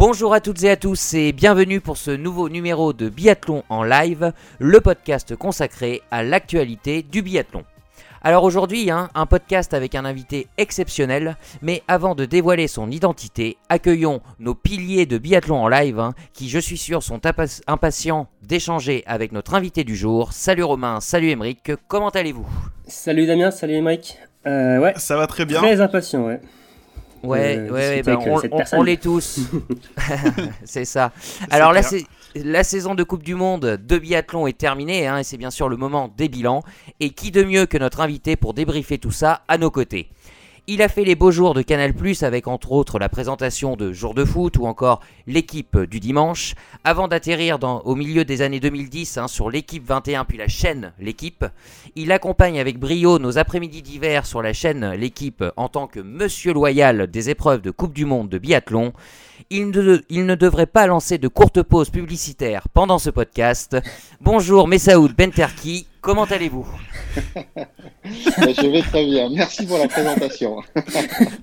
Bonjour à toutes et à tous et bienvenue pour ce nouveau numéro de Biathlon en live, le podcast consacré à l'actualité du biathlon. Alors aujourd'hui, hein, un podcast avec un invité exceptionnel, mais avant de dévoiler son identité, accueillons nos piliers de biathlon en live, hein, qui je suis sûr sont impatients d'échanger avec notre invité du jour. Salut Romain, salut Émeric, comment allez-vous? Salut Damien, salut Émeric. Euh, ouais. Ça va très bien. Très impatient, ouais. Ouais, euh, ouais, ben, on, on, l'est tous. c'est ça. Alors là, c'est la saison de Coupe du Monde de biathlon est terminée, hein, et c'est bien sûr le moment des bilans. Et qui de mieux que notre invité pour débriefer tout ça à nos côtés? Il a fait les beaux jours de Canal avec entre autres la présentation de Jour de foot ou encore l'équipe du dimanche, avant d'atterrir au milieu des années 2010 hein, sur l'équipe 21 puis la chaîne L'équipe. Il accompagne avec brio nos après-midi d'hiver sur la chaîne L'équipe en tant que monsieur loyal des épreuves de Coupe du Monde de biathlon. Il ne, il ne devrait pas lancer de courtes pauses publicitaires pendant ce podcast. Bonjour Messaoud Benterki, comment allez-vous? Je vais très bien, merci pour la présentation.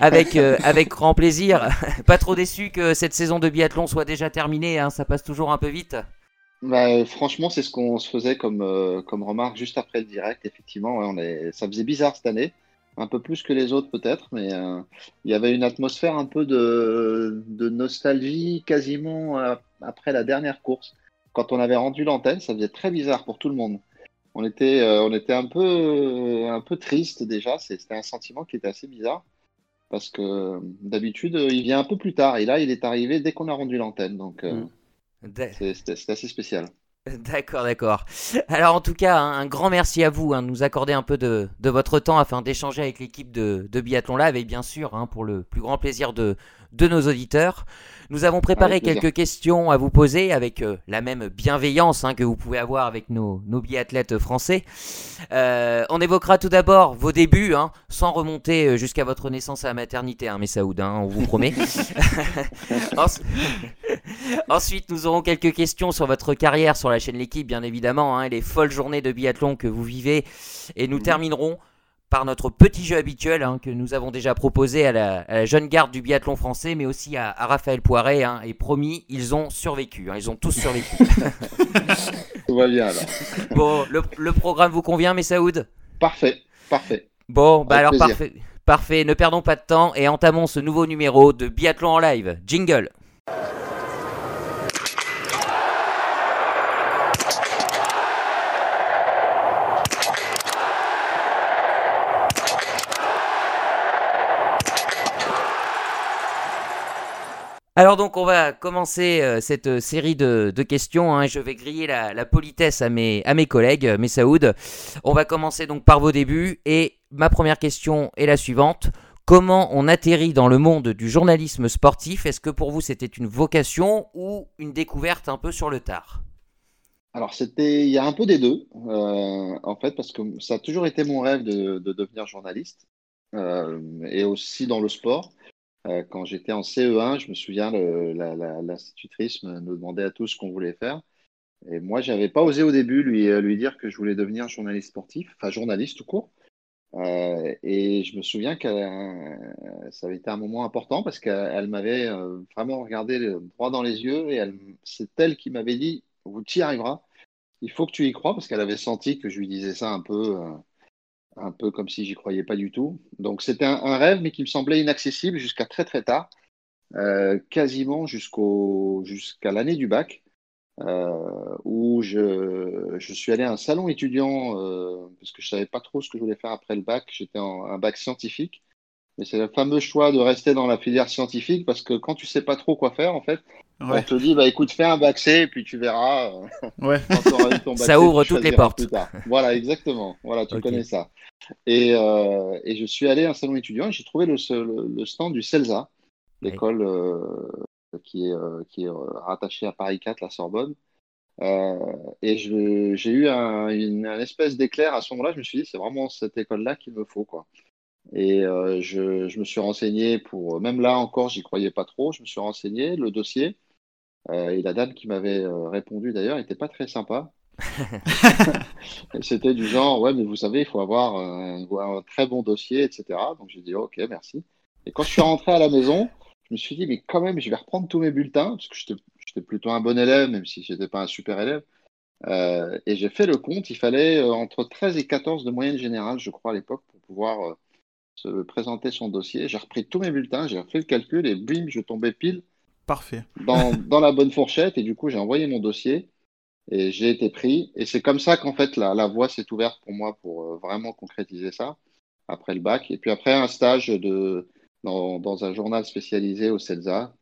avec, euh, avec grand plaisir. Pas trop déçu que cette saison de biathlon soit déjà terminée, hein, ça passe toujours un peu vite. Bah, franchement, c'est ce qu'on se faisait comme, euh, comme remarque juste après le direct. Effectivement, on est... ça faisait bizarre cette année un peu plus que les autres peut-être, mais euh, il y avait une atmosphère un peu de, nostalgie quasiment euh, après la dernière course. Quand on avait rendu l'antenne, ça faisait très bizarre pour tout le monde. On était, euh, on était un peu, un peu triste déjà. C'était un sentiment qui était assez bizarre parce que d'habitude il vient un peu plus tard et là il est arrivé dès qu'on a rendu l'antenne. Donc mm. c'était assez spécial. D'accord, d'accord. Alors en tout cas, un, grand merci à vous hein, de nous accorder un peu de, votre temps afin d'échanger avec l'équipe de, de, Biathlon Live et bien sûr hein, pour le plus grand plaisir de, de nos auditeurs. Nous avons préparé quelques questions à vous poser avec euh, la même bienveillance hein, que vous pouvez avoir avec nos, nos biathlètes français. Euh, on évoquera tout d'abord vos débuts, hein, sans remonter euh, jusqu'à votre naissance à la maternité, hein, Messaoud, hein, on vous promet. Ensuite, nous aurons quelques questions sur votre carrière sur la chaîne L'équipe, bien évidemment, hein, et les folles journées de biathlon que vous vivez. Et nous mhm. terminerons par notre petit jeu habituel hein, que nous avons déjà proposé à la, jeune garde du biathlon français, mais aussi à, Raphaël Poiret. Hein, et promis, ils ont survécu. Hein, ils ont tous survécu. Tout va bien alors. Bon, le, programme vous convient, Messaoud Parfait, parfait. Bon, bah alors parfait. Parfait, ne perdons pas de temps et entamons ce nouveau numéro de Biathlon en live. Jingle. Alors donc on va commencer euh, cette euh, série de, questions. Hein. je vais griller la, politesse à mes, collègues, euh, mes Saoud. On va commencer donc par vos débuts et ma première question est la suivante. Comment on atterrit dans le monde du journalisme sportif? Est-ce que pour vous c'était une vocation ou une découverte un peu sur le tard? Alors c'était, il y a un peu des deux en fait parce que ça a toujours été mon rêve de devenir journaliste et aussi dans le sport. Euh, quand j'étais en CE1, je me souviens, l'institutrice nous demandait à tous ce qu'on voulait faire. Et moi, je n'avais pas osé au début lui, euh, lui dire que je voulais devenir journaliste sportif, enfin journaliste tout court. Euh, et je me souviens que ça avait été un moment important parce qu'elle m'avait vraiment regardé droit dans les yeux et c'est elle qui m'avait dit, tu y arriveras, il faut que tu y crois parce qu'elle avait senti que je lui disais ça un peu un peu comme si j'y croyais pas du tout. Donc c'était un, rêve, mais qui me semblait inaccessible jusqu'à très très tard, euh, quasiment jusqu'à l'année du bac, euh, où je, je, suis allé à un salon étudiant euh, parce que je savais pas trop ce que je voulais faire après le bac. J'étais en un bac scientifique, mais c'est le fameux choix de rester dans la filière scientifique parce que quand tu sais pas trop quoi faire, en fait, on te dit bah écoute, fais un bac C et puis tu verras. Ouais. ça ouvre toutes les portes. Voilà, exactement. Voilà, tu connais ça. Et, euh, et, je suis allé à un salon étudiant et j'ai trouvé le, le, stand du CELSA, l'école euh, qui est, euh, qui est rattachée à Paris 4, la Sorbonne. et j'ai eu un, une, espèce d'éclair à ce moment-là. Je me suis dit, c'est vraiment cette école-là qu'il me faut. Quoi. Et je, je, me suis renseigné pour, même là encore, j'y croyais pas trop. Je me suis renseigné, le dossier. et la dame qui m'avait répondu d'ailleurs n'était pas très sympa. C'était du genre, ouais, mais vous savez, il faut avoir un, très bon dossier, etc. Donc j'ai dit, ok, merci. Et quand je suis rentré à la maison, me suis dit, mais quand même, je vais reprendre tous mes bulletins, parce que j'étais plutôt un bon élève, même si je n'étais pas un super élève. Euh, et j'ai fait le compte, il fallait euh, entre 13 et 14 de moyenne générale, je crois, à l'époque, pour pouvoir euh, présenter son dossier. J'ai repris tous mes bulletins, j'ai refait le calcul et bim, je tombais pile. Parfait. Dans, dans la bonne fourchette, et du coup, j'ai envoyé mon dossier et j'ai été pris. Et c'est comme ça qu'en fait, la, la voie s'est ouverte pour moi pour vraiment concrétiser ça après le bac. Et puis après, un stage de, dans, dans un journal spécialisé au CELSA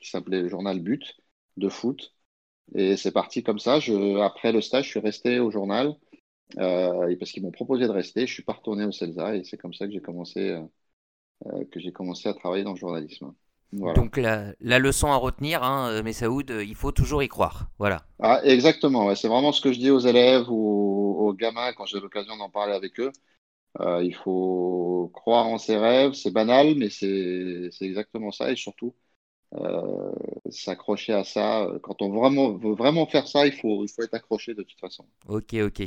qui s'appelait le journal But de foot. Et c'est parti comme ça. Je, après le stage, je suis resté au journal euh, parce qu'ils m'ont proposé de rester. Je suis pas retourné au CELSA et c'est comme ça que j'ai commencé, euh, euh, que j'ai commencé à travailler dans le journalisme. Donc la, la, leçon à retenir, hein, Messaoud, il faut toujours y croire. Voilà. Ah, exactement. Ouais. C'est vraiment ce que je dis aux élèves ou aux gamins quand j'ai l'occasion d'en parler avec eux. Euh, il faut croire en ses rêves. C'est banal, mais c'est exactement ça. Et surtout, s'accrocher à ça. Quand on vraiment, veut vraiment faire ça, il faut, il faut être accroché de toute façon. Ok, ok.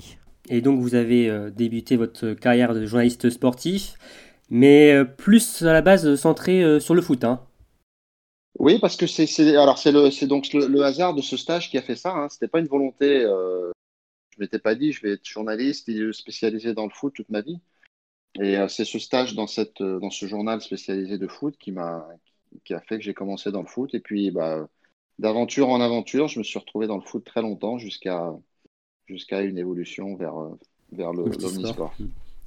Et donc vous avez euh, débuté votre carrière de journaliste sportif, mais euh, plus à la base centré sur le foot. Hein. Oui, parce que c'est alors c'est le c'est donc le, hasard de ce stage qui a fait ça. Hein. C'était pas une volonté. Euh, je m'étais pas dit je vais être journaliste spécialisé dans le foot toute ma vie. Et c'est ce stage dans cette dans ce journal spécialisé de foot qui m'a qui a fait que j'ai commencé dans le foot. Et puis, bah, d'aventure en aventure, je me suis retrouvé dans le foot très longtemps jusqu'à jusqu'à une évolution vers, vers le l'omnisport.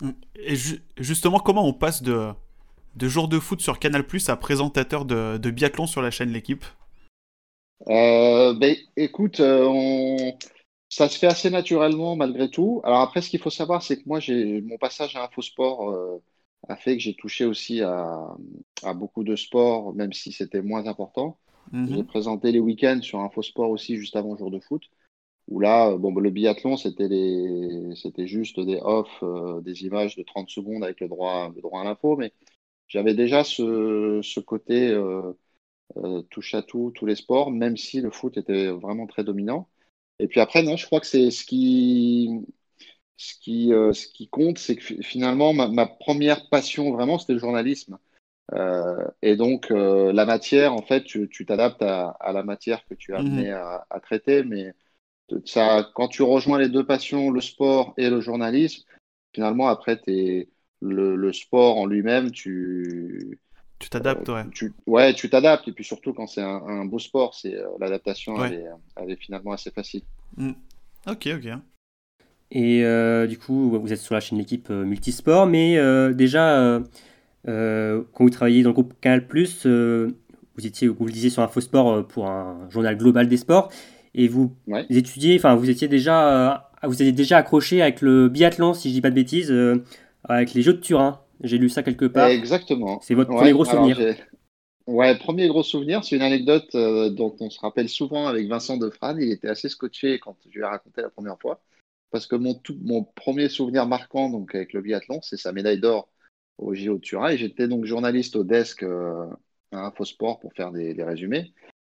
Mm. Et justement, comment on passe de, de jour de foot sur Canal Plus à présentateur de, de biathlon sur la chaîne L'équipe? Euh, ben, Écoute, euh, on... ça se fait assez naturellement malgré tout. Alors après, ce qu'il faut savoir, c'est que moi, j'ai mon passage à Infosport euh, a fait que j'ai touché aussi à, beaucoup de sports, même si c'était moins important. Mhm. J'ai présenté les week-ends sur Infosport aussi, juste avant le jour de foot, où là, bon, le biathlon, c'était les... c'était juste des off, euh, des images de 30 secondes avec le droit, le droit à l'info, mais j'avais déjà ce, ce côté euh, euh, touche à tout, tous les sports, même si le foot était vraiment très dominant. Et puis après, non, je crois que c'est ce qui, ce qui, euh, ce qui compte, c'est que finalement, ma, première passion vraiment, c'était le journalisme. Euh, et donc, euh, la matière, en fait, tu t'adaptes à, la matière que tu as amené mhm. à, traiter. Mais ça, quand tu rejoins les deux passions, le sport et le journalisme, finalement, après, es, le, le, sport en lui-même, tu. Tu t'adaptes, ouais. Tu, ouais, tu t'adaptes. Et puis surtout, quand c'est un, beau sport, c'est l'adaptation, elle, est finalement assez facile. Mm. Ok, ok. Et euh, du coup, vous êtes sur la chaîne L'équipe euh, Multisport, mais euh, déjà, quand vous travailliez dans le groupe Canal, vous étiez, vous le disiez, sur Infosport pour un journal global des sports, et vous, étudiez, enfin, vous étiez déjà, vous étiez déjà accroché avec le biathlon, si je dis pas de bêtises, avec les Jeux de Turin. J'ai lu ça quelque part. Exactement. C'est votre premier gros souvenir. Ouais, premier gros souvenir, c'est une anecdote dont on se rappelle souvent avec Vincent Defrane. Il était assez scotché quand je lui ai raconté la première fois parce que mon, tout, mon premier souvenir marquant donc, avec le biathlon, c'est sa médaille d'or au JO de Turin. Et j'étais donc journaliste au desk euh, à Infosport pour faire des, résumés.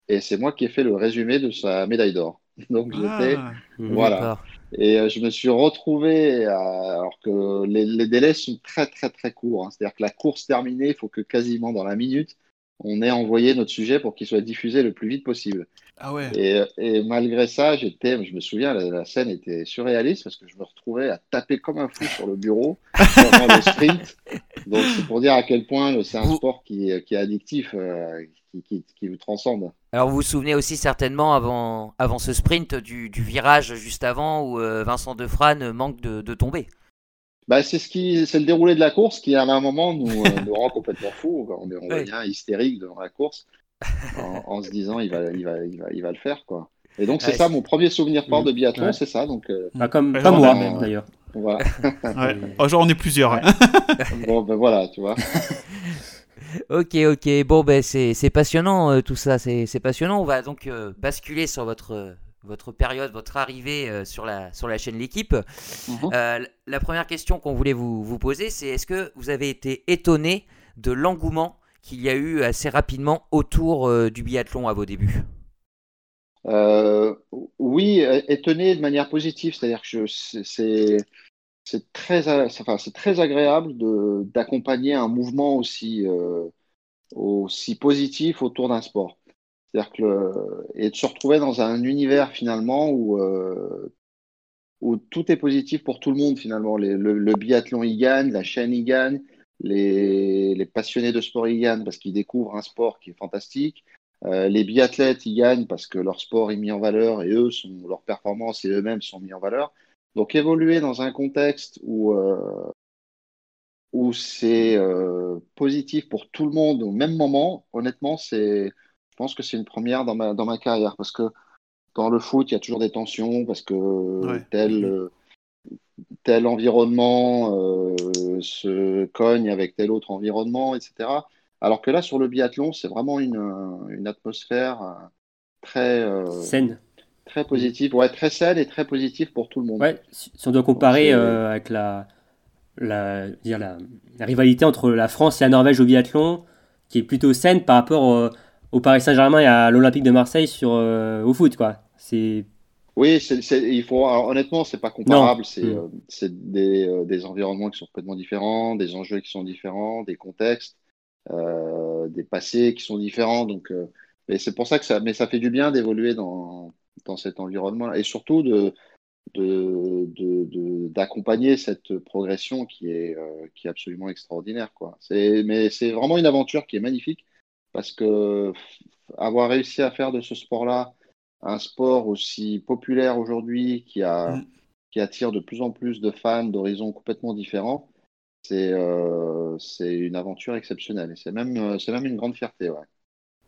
Et c'est moi qui ai fait le résumé de sa médaille d'or. Donc j'étais. Ah, voilà. Et euh, je me suis retrouvé, alors que les, délais sont très, très, très courts. Hein. C'est-à-dire que la course terminée, il faut que quasiment dans la minute, on ait envoyé notre sujet pour qu'il soit diffusé le plus vite possible. Ah ouais. et, malgré ça, j'étais, je me souviens, la, scène était surréaliste parce que je me retrouvais à taper comme un fou sur le bureau pendant le sprint. Donc c'est pour dire à quel point c'est un sport qui, qui, est addictif, euh, qui, qui, vous transcende. Alors vous vous souvenez aussi certainement avant, avant ce sprint du, du virage juste avant où euh, Vincent Defrane manque de, de tomber. Bah, c'est ce qui, c'est le déroulé de la course qui, à un moment, nous, euh, nous rend complètement fous. On, on devient hystérique devant la course en, se disant il va, il, va, il, va, il va le faire. quoi. Et donc, c'est ça, mon premier souvenir fort de biathlon, c'est ça. Donc, euh, bah, comme, comme moi, même, d'ailleurs. Voilà. Oh, genre, on est plusieurs. bon, ben voilà, tu vois. ok, ok. Bon, ben c'est passionnant euh, tout ça. C'est passionnant. On va donc basculer sur votre votre période, votre arrivée euh, sur, la, sur la chaîne L'équipe. Mhm. Euh, la première question qu'on voulait vous, vous poser, c'est est-ce que vous avez été étonné de l'engouement qu'il y a eu assez rapidement autour euh, du biathlon à vos débuts? Oui, étonné de manière positive, c'est-à-dire que c'est c'est très, enfin, très agréable d'accompagner un mouvement aussi, aussi positif autour d'un sport. C'est-à-dire que et de se retrouver dans un univers finalement où où tout est positif pour tout le monde finalement. le, biathlon y gagne, la chaîne y gagne, les, les passionnés de sport y gagnent parce qu'ils découvrent un sport qui est fantastique. Euh, les biathlètes y gagnent parce que leur sport est mis en valeur et eux, sont, leurs performances et eux-mêmes sont mis en valeur. Donc évoluer dans un contexte où, euh, où c'est euh, positif pour tout le monde au même moment, honnêtement, c'est, je pense que c'est une première dans ma, dans ma carrière. Parce que dans le foot, il y a toujours des tensions parce que tel, euh, tel environnement se cogne avec tel autre environnement, etc. Alors que là, sur le biathlon, c'est vraiment une, une atmosphère très saine, très positive, ouais, très saine et très positive pour tout le monde. Ouais, si on doit comparer avec la, la, dire la, rivalité entre la France et la Norvège au biathlon, qui est plutôt saine par rapport au Paris Saint-Germain et à l'Olympique de Marseille sur, au foot, quoi. C'est oui, il faut honnêtement, c'est pas comparable. C'est mm. euh, des, euh, des, environnements qui sont complètement différents, des enjeux qui sont différents, des contextes, euh, des passés qui sont différents. Donc, mais c'est pour ça que ça, mais ça fait du bien d'évoluer dans, dans cet environnement et surtout de d'accompagner de, cette progression qui est, qui est absolument extraordinaire. Quoi. Mais c'est vraiment une aventure qui est magnifique parce que avoir réussi à faire de ce sport-là un sport aussi populaire aujourd'hui qui, a, mm. qui attire de plus en plus de fans d'horizons complètement différents, c'est euh, une aventure exceptionnelle. Et c'est même, euh, même une grande fierté. Ouais.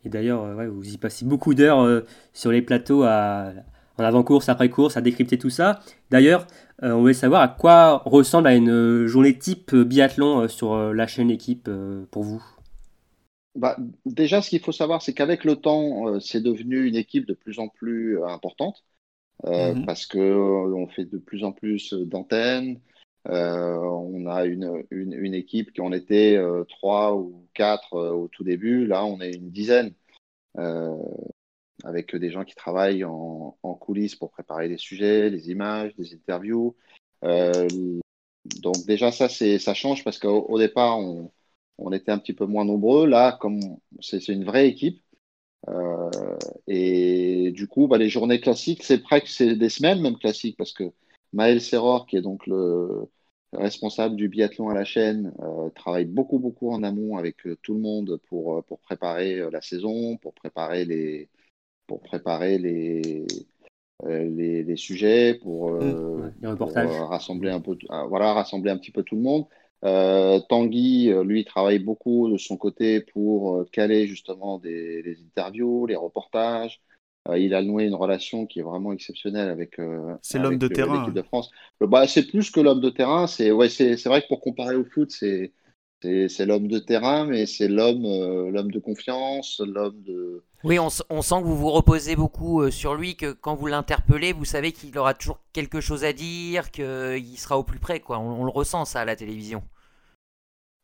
Et d'ailleurs, euh, ouais, vous y passez beaucoup d'heures euh, sur les plateaux à, en avant-course, après-course, à décrypter tout ça. D'ailleurs, on voulait savoir à quoi ressemble à une journée type biathlon sur la chaîne équipe pour vous? Bah, déjà, ce qu'il faut savoir, c'est qu'avec le temps, euh, c'est devenu une équipe de plus en plus euh, importante euh, mhm. parce que on fait de plus en plus d'antennes. On a une, une, équipe qui en était trois ou quatre au tout début. Là, on est une dizaine avec des gens qui travaillent en, en, coulisses pour préparer les sujets, les images, des interviews. donc déjà, ça, ça change parce qu'au départ, on on était un petit peu moins nombreux. Là, comme c'est une vraie équipe, euh, et du coup, bah, les journées classiques, c'est presque des semaines même classiques parce que Maël Serror, qui est donc le responsable du biathlon à la chaîne, euh, travaille beaucoup beaucoup en amont avec euh, tout le monde pour, pour préparer la saison, pour préparer les pour préparer les les, les, sujets, pour, mmh, rassembler un peu voilà rassembler un petit peu tout le monde. Euh, Tanguy, euh, lui, travaille beaucoup de son côté pour euh, caler justement des, interviews, les reportages. Il a noué une relation qui est vraiment exceptionnelle avec, c'est l'homme de terrain. l'équipe de France. Bah, c'est plus que l'homme de terrain. C'est ouais, c'est vrai que pour comparer au foot, c'est c'est l'homme de terrain, mais c'est l'homme l'homme de confiance, l'homme de. Oui, on, on, sent que vous vous reposez beaucoup sur lui, que quand vous l'interpellez, vous savez qu'il aura toujours quelque chose à dire, qu'il sera au plus près. Quoi. On, on, le ressent ça à la télévision.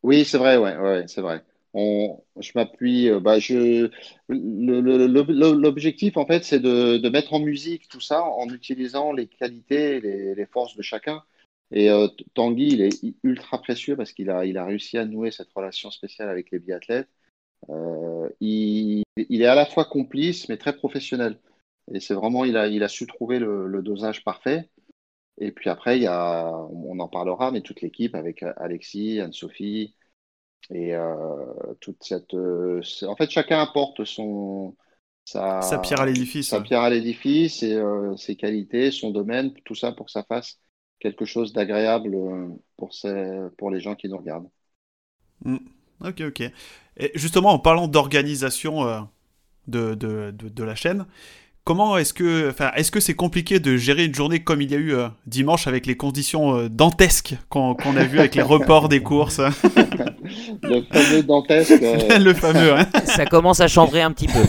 Oui, c'est vrai, ouais, ouais, c'est vrai. Je m'appuie, euh, bah, je, l'objectif en fait, c'est de, de, mettre en musique tout ça en utilisant les qualités, les, les forces de chacun. Et euh, Tanguy, il est ultra précieux parce qu'il a, il a réussi à nouer cette relation spéciale avec les biathlètes. Euh, il, est à la fois complice mais très professionnel. Et c'est vraiment, il a, il a su trouver le, le dosage parfait. Et puis après, il y a, on en parlera, mais toute l'équipe avec Alexis, Anne-Sophie et euh, toute cette. Euh, en fait, chacun apporte son sa, pierre à l'édifice. Sa pierre à l'édifice et ses qualités, son domaine, tout ça pour que ça fasse quelque chose d'agréable pour, pour les gens qui nous regardent. Mmh. Ok, ok. Et justement, en parlant d'organisation de, de, de, la chaîne, Comment est-ce que, enfin, est-ce que c'est compliqué de gérer une journée comme il y a eu euh, dimanche avec les conditions euh, dantesques qu'on a vu avec les reports des courses Le fameux dantesque. Euh, le fameux. Hein. Ça commence à chambrer un petit peu.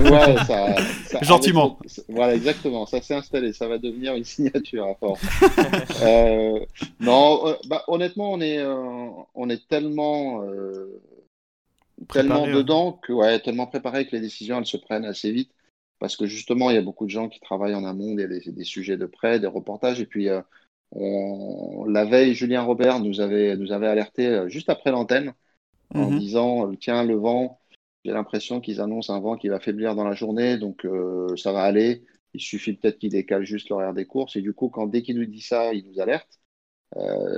ouais, ça, Gentiment. voilà, exactement. Ça s'est installé. Ça va devenir une signature à force. non, bah, honnêtement, on est, on est tellement, tellement dedans que, ouais, tellement préparé que les décisions elles se prennent assez vite parce que justement, il y a beaucoup de gens qui travaillent en amont, il y a des, sujets de près, des reportages, et puis euh, la veille, Julien Robert nous avait, nous avait alerté euh, juste après l'antenne en mhm. disant, euh, tiens, le vent, j'ai l'impression qu'ils annoncent un vent qui va faiblir dans la journée, donc ça va aller. Il suffit peut-être qu'ils décalent juste l'horaire des courses. Et du coup, quand dès qu'il nous dit ça, il nous alerte.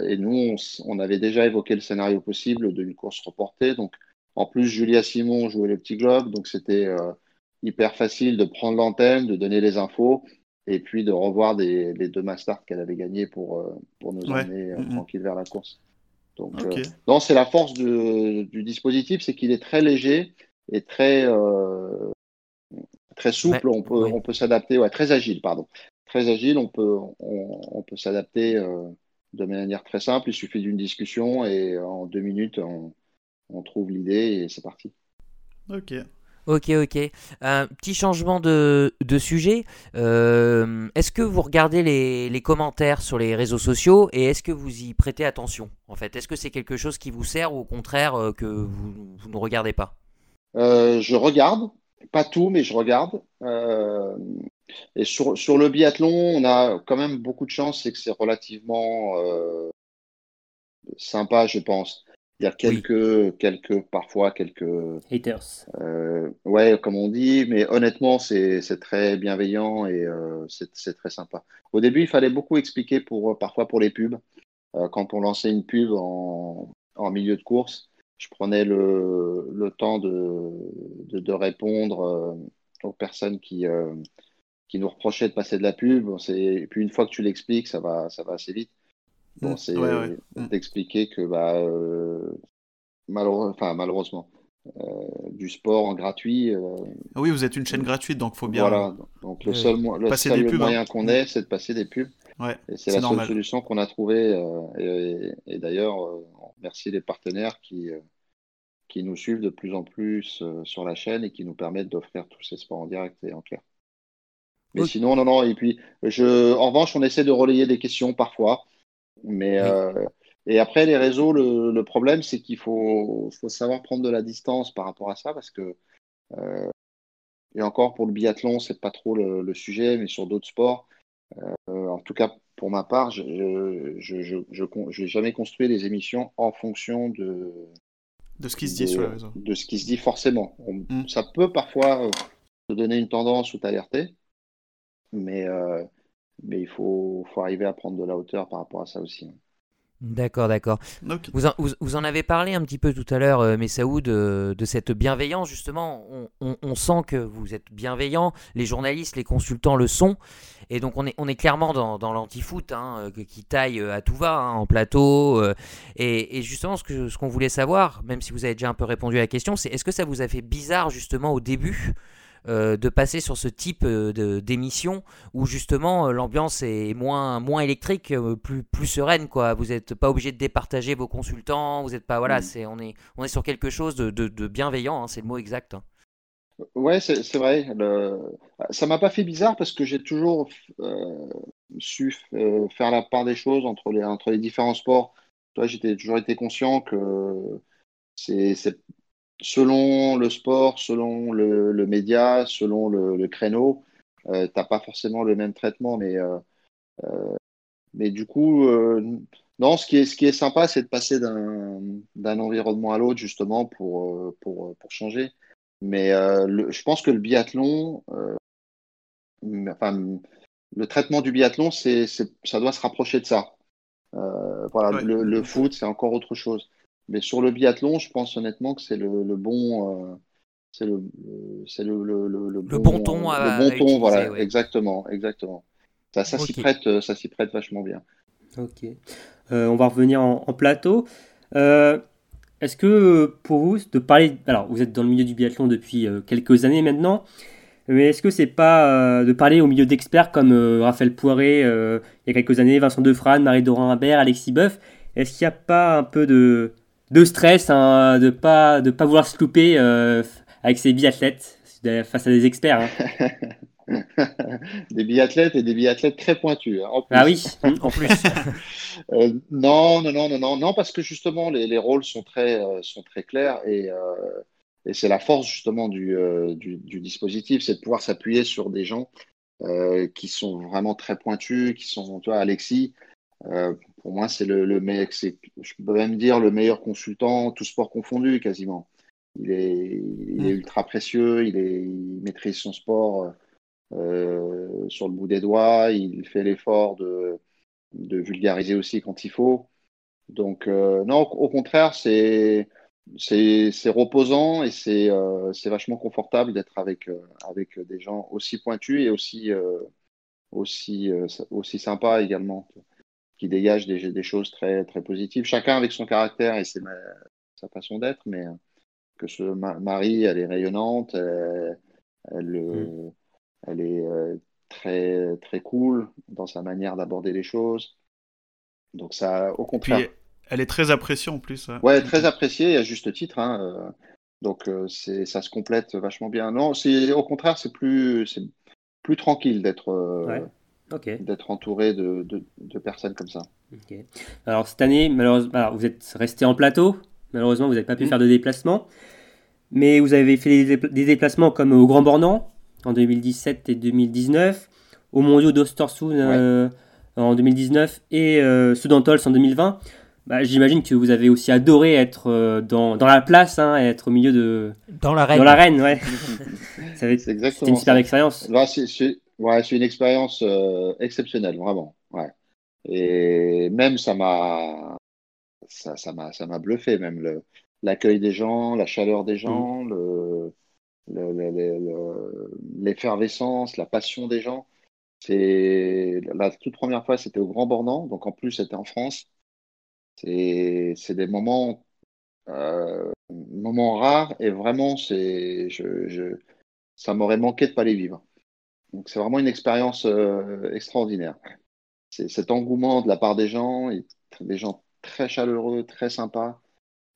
et nous, on, avait déjà évoqué le scénario possible d'une course reportée. Donc, en plus, Julia Simon jouait le petit globe, donc c'était hyper facile de prendre l'antenne, de donner les infos et puis de revoir des, les deux masters qu'elle avait gagnés pour, euh, pour nous emmener euh, tranquille vers la course. Donc, euh, non, c'est la force du dispositif, c'est qu'il est très léger et très, très souple. on peut, on peut s'adapter, ouais, très agile, pardon. Très agile, on peut, on, on peut s'adapter de manière très simple. Il suffit d'une discussion et en deux minutes, on, on trouve l'idée et c'est parti. Ok. Ok, ok. Un petit changement de, de sujet. Euh, est-ce que vous regardez les, les, commentaires sur les réseaux sociaux et est-ce que vous y prêtez attention En fait, est-ce que c'est quelque chose qui vous sert ou au contraire euh, que vous, vous, ne regardez pas? Euh, Je regarde, pas tout, mais je regarde. et sur, sur, le biathlon, on a quand même beaucoup de chance, c'est que c'est relativement sympa, je pense. Il y a quelques, quelques, parfois quelques haters. Euh, ouais, comme on dit, mais honnêtement, c'est très bienveillant et euh, c'est très sympa. Au début, il fallait beaucoup expliquer pour parfois pour les pubs. Euh, quand on lançait une pub en, en, milieu de course, je prenais le, le temps de, de, de répondre euh, aux personnes qui, euh, qui nous reprochaient de passer de la pub. Et puis une fois que tu l'expliques, ça va, ça va assez vite. Bon, c'est mm. d'expliquer que bah, euh, malheureusement, euh, du sport en gratuit. Euh, oui, vous êtes une chaîne gratuite, donc faut bien. Voilà, donc le seul, le seul hein. moyen qu'on ait, c'est de passer des pubs. Ouais, et c'est la seule solution qu'on a trouvée. et, et d'ailleurs, merci les partenaires qui, qui nous suivent de plus en plus sur la chaîne et qui nous permettent d'offrir tous ces sports en direct et en clair. Mais sinon, non, non. Et puis, je, en revanche, on essaie de relayer des questions parfois. Mais euh, et après les réseaux, le, le problème c'est qu'il faut, faut, savoir prendre de la distance par rapport à ça parce que euh, et encore pour le biathlon c'est pas trop le, le, sujet, mais sur d'autres sports, euh, en tout cas pour ma part, je je, je, je, je jamais construit des émissions en fonction de de ce qui se dit sur les réseaux. De ce qui se dit forcément. Mm. Ça peut parfois te donner une tendance ou t'alerter, mais euh, mais il faut, faut, arriver à prendre de la hauteur par rapport à ça aussi. D'accord, d'accord. Vous, vous, en avez parlé un petit peu tout à l'heure, euh, Messaoud, de, de, cette bienveillance. Justement, on, on, sent que vous êtes bienveillant. Les journalistes, les consultants le sont. Et donc, on est, on est clairement dans, dans l'anti-foot, hein, euh, qui taille euh, à tout va, hein, en plateau. et, et, justement, ce qu'on ce qu'on voulait savoir, même si vous avez déjà un peu répondu à la question, c'est est-ce que ça vous a fait bizarre, justement, au début euh, de passer sur ce type euh, d'émission où justement euh, l'ambiance est moins, moins électrique, plus, plus sereine. Quoi. Vous n'êtes pas obligé de départager vos consultants, vous êtes pas. Voilà, mm. c'est, on, est, on est sur quelque chose de, de, bienveillant, hein, c'est le mot exact. Hein. Ouais, c'est vrai. Le... Ça m'a pas fait bizarre parce que j'ai toujours su faire la part des choses entre les, entre les différents sports. Toi, j'ai toujours été conscient que c'est selon le sport, selon le, le média, selon le, le créneau, euh, t'as pas forcément le même traitement. Mais, euh, euh, mais du coup, euh, non, ce qui est, ce qui est sympa, c'est de passer d'un environnement à l'autre, justement, pour, pour, pour changer. Mais le, je pense que le biathlon, enfin, le traitement du biathlon, c'est, ça doit se rapprocher de ça. voilà, le foot, c'est encore autre chose. Mais sur le biathlon, je pense honnêtement que c'est le, le, bon. Euh, c'est le, c'est le, le, le, bon, bon ton. le bon ton, voilà, exactement, exactement. Ça, ça s'y prête, euh, ça s'y prête vachement bien. Ok. Euh, on va revenir en, plateau. Euh, est-ce que pour vous, de parler, alors vous êtes dans le milieu du biathlon depuis quelques années maintenant, mais est-ce que c'est pas de parler au milieu d'experts comme Raphaël Poiré il y a quelques années, Vincent Defrane, Marie-Dorin Habert, Alexis Boeuf, est-ce qu'il n'y a pas un peu de, de stress hein, de pas de pas vouloir se louper euh, avec ses biathlètes face à des experts. Hein. des biathlètes et des biathlètes très pointus. Hein, ah oui, en plus. euh, non, non, non, non, non, parce que justement les, les rôles sont très euh, sont très clairs et euh, et c'est la force justement du, du, du dispositif, c'est de pouvoir s'appuyer sur des gens qui sont vraiment très pointus, qui sont, tu vois, Alexis, pour moi, c'est le, le meilleur, je peux même dire le meilleur consultant, tout sport confondu quasiment. il est, il est mm. ultra précieux, il, est, il maîtrise son sport euh, sur le bout des doigts, il fait l'effort de, de vulgariser aussi quand il faut. Donc, euh, non, au contraire, c'est reposant et c'est euh, vachement confortable d'être avec, avec des gens aussi pointus et aussi, aussi, aussi sympas également, qui dégagent des, des, choses très, très positives. Chacun avec son caractère et sa façon d'être, mais que ce Marie, elle est rayonnante, elle, elle, mm. elle est très, très cool dans sa manière d'aborder les choses. Donc ça, au contraire. elle est très appréciée en plus. Ouais, très appréciée, à juste titre. Hein, euh, donc euh, c'est, ça se complète vachement bien. Non, c'est au contraire, c'est plus, c'est plus tranquille d'être, euh, d'être entouré de, de, personnes comme ça. Alors cette année, malheureusement, vous êtes resté en plateau. Malheureusement, vous n'avez pas pu mmh. faire de déplacement. Mais vous avez fait des, déplacements comme au Grand Bornand en 2017 et 2019, au Mondiaux d'Ostersund en 2019 et euh, en 2020. Bah, J'imagine que vous avez aussi adoré être euh, dans, dans, la place, hein, être au milieu de. Dans l'arène. Dans l'arène, ouais. C'est une super expérience. C'est ouais, une expérience euh, exceptionnelle, vraiment. Ouais. Et même, ça m'a. Ça, ça m'a bluffé, même l'accueil des gens, la chaleur des gens, mm. le l'effervescence, la passion des gens. C'est la toute première fois, c'était au Grand Bornand, donc en plus c'était en France. C'est des moments, euh, moments rares et vraiment, c'est, je, je, ça m'aurait manqué de pas les vivre. Donc c'est vraiment une expérience euh, extraordinaire. C'est cet engouement de la part des gens, et des gens très chaleureux, très sympas,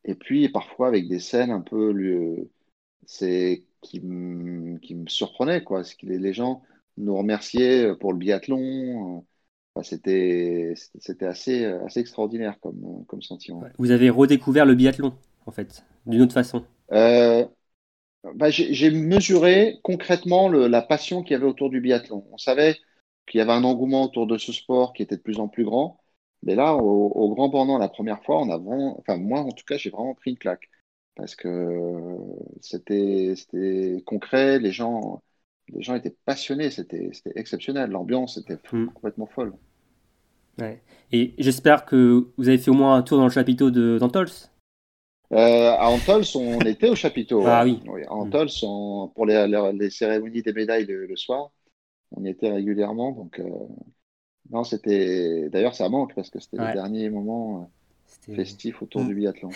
et puis parfois avec des scènes un peu, c'est qui, qui me surprenaient quoi. que les gens nous remercier pour le biathlon. c'était c'était assez, assez extraordinaire comme, comme sentiment. Vous avez redécouvert le biathlon, en fait, d'une autre façon euh, bah, J'ai mesuré concrètement le, la passion qu'il y avait autour du biathlon. On savait qu'il y avait un engouement autour de ce sport qui était de plus en plus grand. Mais là, au, Grand Bornand, la première fois, on a vraiment, enfin moi en tout cas, j'ai vraiment pris une claque parce que c'était concret, les gens, les gens étaient passionnés, c'était exceptionnel, l'ambiance était mm. complètement folle. Et j'espère que vous avez fait au moins un tour dans le chapiteau d'Antols euh, À Antols, on était au chapiteau. Ah oui. À Antols, pour les, cérémonies des médailles le, soir, on y était régulièrement. Donc, euh, non, c'était. D'ailleurs, ça manque parce que c'était le dernier moment euh, festif autour du biathlon.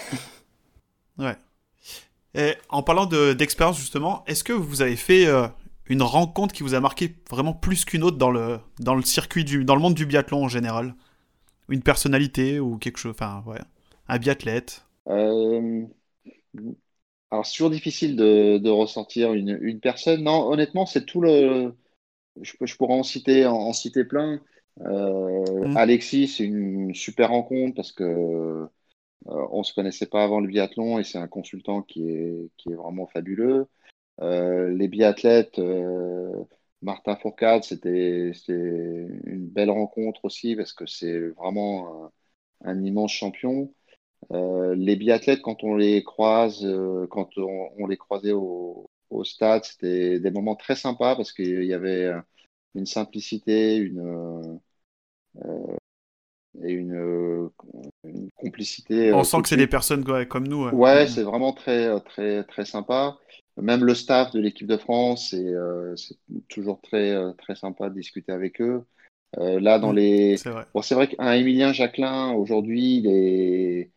ouais. Et en parlant d'expérience, justement, est-ce que vous avez fait une rencontre qui vous a marqué vraiment plus qu'une autre dans le, dans le circuit, du, dans le monde du biathlon en général? Une personnalité ou quelque chose, enfin, ouais, un biathlète? Alors, c'est toujours difficile de, de ressortir une, une, personne. Non, honnêtement, c'est tout le. Je, je, pourrais en citer, en, citer plein. Euh, mmh. Alexis, c'est une super rencontre parce que euh, on se connaissait pas avant le biathlon et c'est un consultant qui est, qui est vraiment fabuleux. Euh, les biathlètes, euh, Martin Fourcade, c'était une belle rencontre aussi parce que c'est vraiment un, immense champion. Euh, les biathlètes, quand on les croise, quand on, les croisait au, stade, c'était des moments très sympas parce qu'il y avait une simplicité, une, et une, complicité. On sent que c'est des personnes comme nous. Ouais, c'est vraiment très, très, très sympa. Même le staff de l'équipe de France, c'est euh, toujours très, euh, très sympa de discuter avec eux. Euh, là, dans mm, les. C'est vrai, bon, vrai qu'un Emilien Jacquelin, aujourd'hui, est...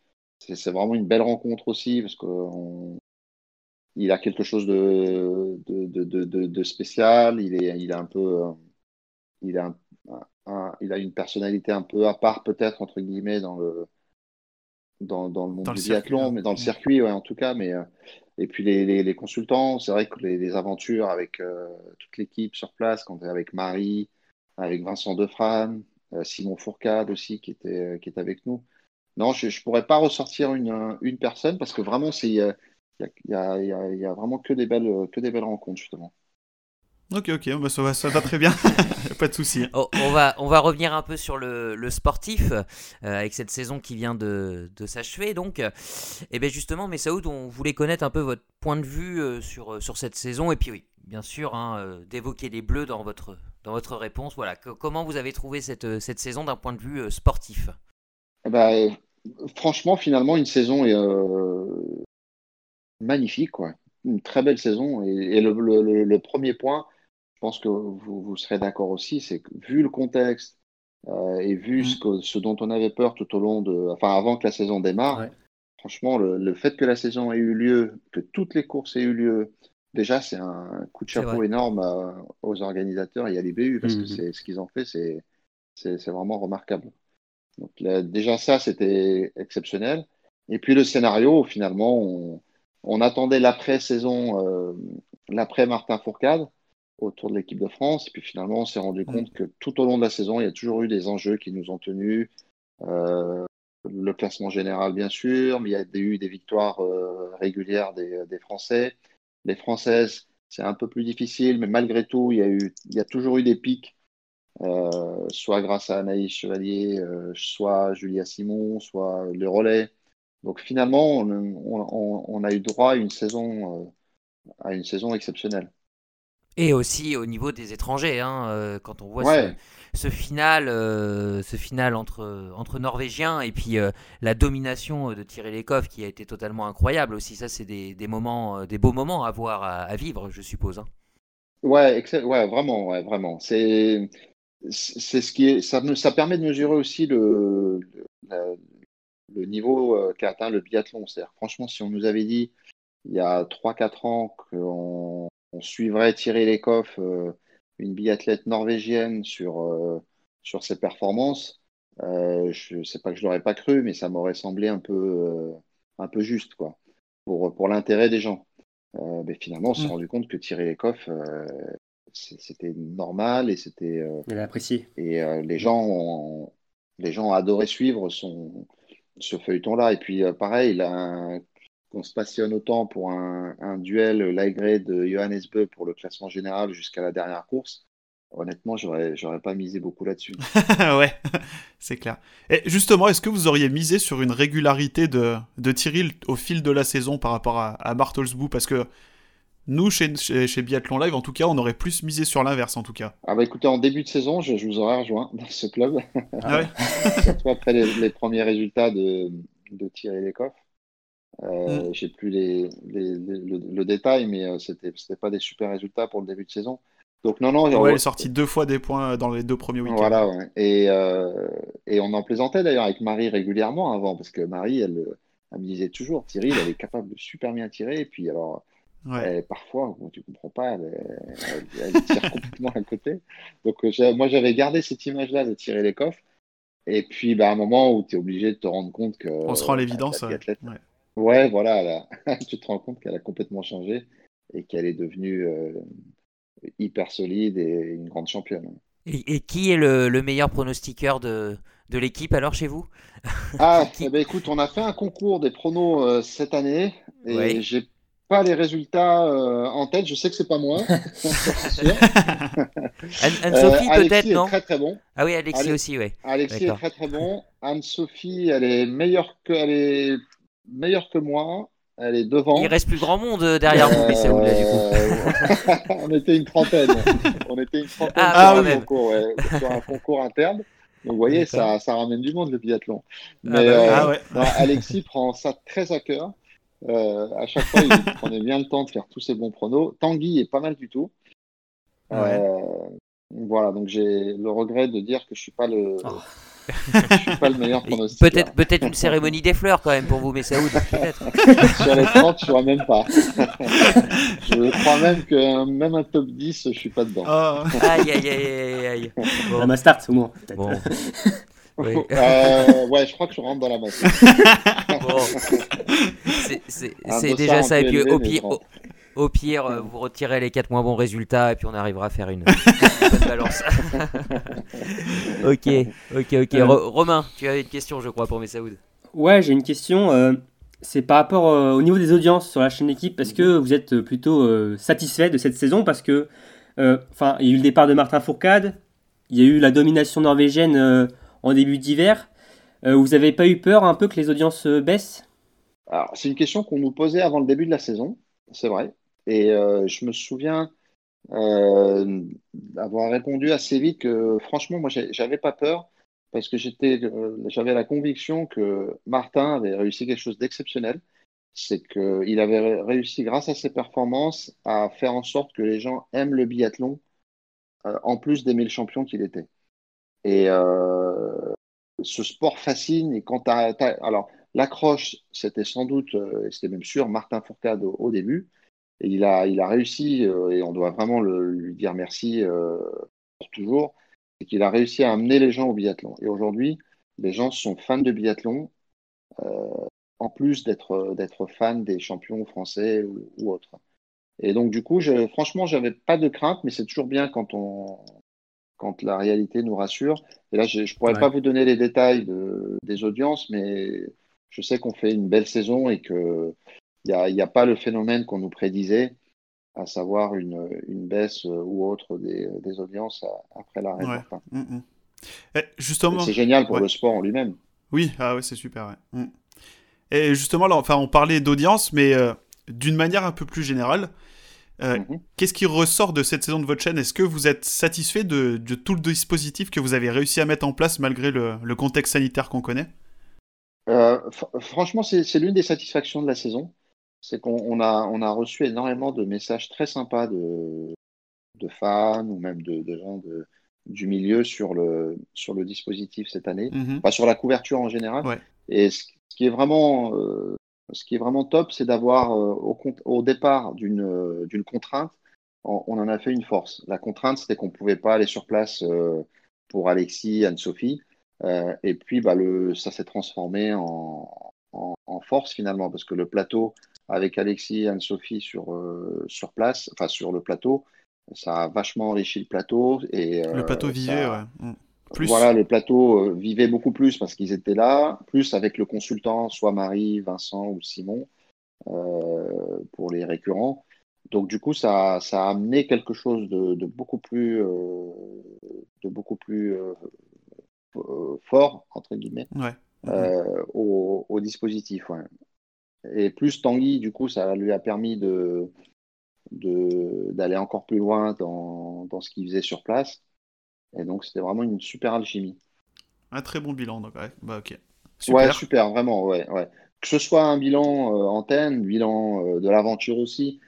c'est vraiment une belle rencontre aussi, parce qu'il a quelque chose de, de, de, de, spécial. Il est, il est un peu. Il a, un, il a une personnalité un peu à part, peut-être, entre guillemets, dans le, dans, dans le monde du biathlon, mais dans le circuit, ouais, en tout cas. Mais et puis les, les, consultants, c'est vrai que les, aventures avec euh, toute l'équipe sur place, quand avec Marie, avec Vincent Defrane, euh, Simon Fourcade aussi qui était, qui est avec nous. Non, je ne pourrais pas ressortir une, une personne parce que vraiment, il n'y a, y a, y a, y a, vraiment que des, belles, que des belles rencontres, justement. Ok, ok, bah, ça, va, ça va très bien, pas de souci. Oh, on, va, on va revenir un peu sur le, le sportif euh, avec cette saison qui vient de, de s'achever. Donc, et eh bien justement, Messaoud, on voulait connaître un peu votre point de vue euh, sur, sur cette saison. Et puis, oui, bien sûr, hein, euh, d'évoquer les Bleus dans votre, dans votre réponse. Voilà, comment vous avez trouvé cette, cette saison d'un point de vue sportif? Bah, Franchement, finalement, une saison est, magnifique, quoi. Une très belle saison. Et, le, le, le premier point, je pense que vous, vous serez d'accord aussi, c'est que vu le contexte euh, et vu mm. ce, que, ce, dont on avait peur tout au long de, enfin avant que la saison démarre, franchement, le, le, fait que la saison ait eu lieu, que toutes les courses aient eu lieu, déjà c'est un coup de chapeau énorme aux organisateurs et à l'IBU parce que mm-hmm. c'est ce qu'ils ont fait, c'est vraiment remarquable. Donc déjà ça, c'était exceptionnel. Et puis le scénario, finalement, on, on attendait l'après-saison, euh, l'après Martin Fourcade autour de l'équipe de France. Et puis finalement, on s'est rendu mm. compte que tout au long de la saison, il y a toujours eu des enjeux qui nous ont tenus. Euh, le classement général, bien sûr, mais il y a eu des victoires euh, régulières des, Français. Les Françaises, c'est un peu plus difficile, mais malgré tout, il y a, eu, il y a toujours eu des pics, euh, soit grâce à Anaïs Chevalier, soit Julia Simon, soit le relais. Donc finalement, on, a eu droit à une saison, à une saison exceptionnelle. Et aussi au niveau des étrangers, hein, euh, quand on voit ce, final, euh, ce final entre, entre Norvégiens et puis euh, la domination de Thierry Lekov qui a été totalement incroyable aussi. Ça, c'est des, des, moments, des beaux moments à voir, à, vivre, je suppose. Hein. Ouais, ouais, vraiment, ouais, vraiment. C'est, c'est ce qui est, ça, ça permet de mesurer aussi le, le, le niveau qu'a atteint le biathlon. C'est-à-dire, franchement, si on nous avait dit il y a 3-4 ans qu'on on suivrait Thierry Lecoff, euh, une biathlète norvégienne, sur, euh, sur ses performances. Euh, je sais pas que je l'aurais pas cru, mais ça m'aurait semblé un peu, un peu juste, quoi, pour, pour l'intérêt des gens. mais finalement, on s'est mm. rendu compte que Thierry Lecoff, c'était normal et c'était. apprécié. Et les gens ont, les gens ont adoré suivre son, ce feuilleton-là. Et puis, pareil, il a un qu'on se passionne autant pour un, duel Lagré de Johannes Beu pour le classement général jusqu'à la dernière course, honnêtement, j'aurais, j'aurais pas misé beaucoup là-dessus. ouais, c'est clair. Et justement, est-ce que vous auriez misé sur une régularité de, de Tyrrell au fil de la saison par rapport à, à Bartelsbou Parce que nous, chez, chez, Biathlon Live, en tout cas, on aurait plus misé sur l'inverse, en tout cas. Ah bah écoutez, en début de saison, je, vous aurais rejoint dans ce club. Ah ouais Surtout après les, premiers résultats de, de Thierry Lecoff. Euh, mm. J'ai plus les, le, détail, mais euh, c'était pas des super résultats pour le début de saison. Donc non, non. Ouais, elle est sortie deux fois des points dans les deux premiers week-ends. Voilà, et, euh, et on en plaisantait d'ailleurs avec Marie régulièrement avant, parce que Marie, elle, elle me disait toujours, Thierry, elle est capable de super bien tirer, et puis alors. Parfois, tu comprends pas, elle, tire complètement à côté. Donc, moi, j'avais gardé cette image-là de tirer les coffres. Et puis, bah, à un moment où tu es obligé de te rendre compte que. On se rend l'évidence. Ouais. Ouais, voilà, tu te rends compte qu'elle a complètement changé et qu'elle est devenue euh, hyper solide et une grande championne. Et, qui est le, meilleur pronostiqueur de, de l'équipe alors chez vous? Ah, eh ben, écoute, on a fait un concours des pronos euh, cette année et j'ai pas les résultats euh, en tête. Je sais que c'est pas moi. Anne-Sophie peut-être non? très très bon. Ah oui, Alexis aussi, oui. Alexis est très très bon. Anne-Sophie, elle est meilleure que, elle est meilleure que moi. Elle est devant. Il reste plus grand monde euh, derrière vous, mais c'est où là du coup On était une trentaine. On était une trentaine ah, sur, un concours, sur, un concours, interne. Donc vous voyez, ça, ça, ramène du monde le biathlon. Ah mais bah euh, ah Alexis prend ça très à cœur. Euh, à chaque fois, il prenait bien le temps de faire tous ses bons pronos. Tanguy est pas mal du tout. voilà, donc j'ai le regret de dire que je suis pas le. Oh je suis pas le meilleur pronostic. Peut-être peut une cérémonie des fleurs quand même pour vous, mais Messaoud, peut-être. Sur les 30, je ne même pas. je crois même que même un top 10, je suis pas dedans. Oh. Aïe, aïe, aïe, aïe. Bon. La Mastart, au moins. Bon. Oui. Euh, ouais, je crois que je rentre dans la masse. bon. C'est déjà ça. Et puis, au pire, au pire, euh, vous retirez les 4 moins bons résultats et puis on arrivera à faire une, bonne balance. ok, ok, ok. Euh. Romain, tu as une question, je crois, pour Messaoud. Ouais, j'ai une question. Euh, c'est par rapport au niveau des audiences sur la chaîne équipe. Est-ce que vous êtes plutôt satisfait de cette saison? Parce que enfin, il y a eu le départ de Martin Fourcade, il y a eu la domination norvégienne en début d'hiver. vous n'avez pas eu peur un peu que les audiences baissent? Alors, c'est une question qu'on nous posait avant le début de la saison, c'est vrai. Et je me souviens avoir répondu assez vite que, franchement, moi, j'avais pas peur parce que j'étais, j'avais la conviction que Martin avait réussi quelque chose d'exceptionnel c'est qu'il avait réussi, grâce à ses performances, à faire en sorte que les gens aiment le biathlon, euh, en plus d'aimer le champion qu'il était. Et euh, ce sport fascine. Et quand alors, l'accroche, c'était sans doute, euh, c'était même sûr, Martin Fourcade au, début. Et il a, il a réussi, et on doit vraiment lui dire merci pour toujours, c'est qu'il a réussi à amener les gens au biathlon. Et aujourd'hui, les gens sont fans de biathlon en plus d'être d'être fan des champions français ou, autres. Et donc du coup, je, franchement, j'avais pas de crainte, mais c'est toujours bien quand on quand la réalité nous rassure. Et là, je, ne pourrais pas vous donner les détails des audiences, mais je sais qu'on fait une belle saison et que il n'y a, a, pas le phénomène qu'on nous prédisait, à savoir une, une baisse ou autre des, des audiences après l'arrêt. Ouais. Mm, mm. Justement, c'est génial pour le sport en lui-même. Oui, ah ouais, c'est super. Mm. Et justement, là, enfin, on parlait d'audience, mais euh, d'une manière un peu plus générale, euh, mhm. qu'est-ce qui ressort de cette saison de votre chaîne? Est-ce que vous êtes satisfait de, tout le dispositif que vous avez réussi à mettre en place malgré le, contexte sanitaire qu'on connaît? Euh, Franchement, c'est l'une des satisfactions de la saison. C'est qu'on a, on a reçu énormément de messages très sympas de, de fans ou même de, gens de, du milieu sur le, sur le dispositif cette année, mhm. pas sur la couverture en général. Ouais. Et ce qui est vraiment, euh, ce qui est vraiment top, c'est d'avoir euh, au, au, départ d'une euh, d'une contrainte, on, en a fait une force. La contrainte, c'était qu'on ne pouvait pas aller sur place pour Alexis, Anne-Sophie. Et puis, bah, le, ça s'est transformé en, en, force finalement, parce que le plateau avec Alexis et Anne-Sophie sur, sur place, enfin sur le plateau, ça a vachement enrichi le plateau. Et, le plateau vivait, ouais. Mm. Voilà, les plateaux euh, vivaient beaucoup plus parce qu'ils étaient là, plus avec le consultant, soit Marie, Vincent ou Simon, euh, pour les récurrents. Donc du coup, ça, ça a amené quelque chose de, beaucoup plus, euh, de beaucoup plus entre guillemets au, dispositif. Et plus Tanguy, du coup, ça lui a permis de d'aller encore plus loin dans, dans ce qu'il faisait sur place. Et donc, c'était vraiment une super alchimie. Un très bon bilan, donc, ouais. Bah, ok. Super. Ouais, super, vraiment, ouais, ouais. Que ce soit un bilan euh, antenne, bilan euh, de l'aventure aussi.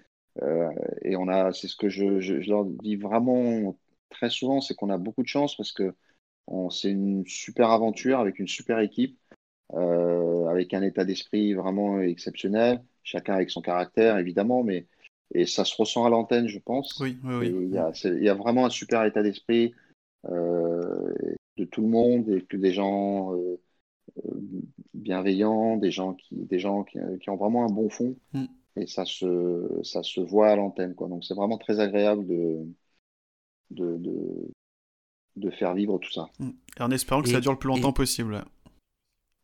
Euh, et on a, c'est ce que je, je, leur dis vraiment très souvent, c'est qu'on a beaucoup de chance parce que c'est une super aventure avec une super équipe, avec un état d'esprit vraiment exceptionnel, chacun avec son caractère évidemment, mais et ça se ressent à l'antenne, je pense. Oui, oui, oui. Il y, y, a vraiment un super état d'esprit, euh, de tout le monde et que des gens euh, euh, bienveillants, des gens qui, des gens qui, ont vraiment un bon fond. Mm. Et ça se, ça se voit à l'antenne. Quoi. Donc c'est vraiment très agréable de, de, de, faire vivre tout ça. Mm. Et en espérant que ça dure le plus longtemps possible.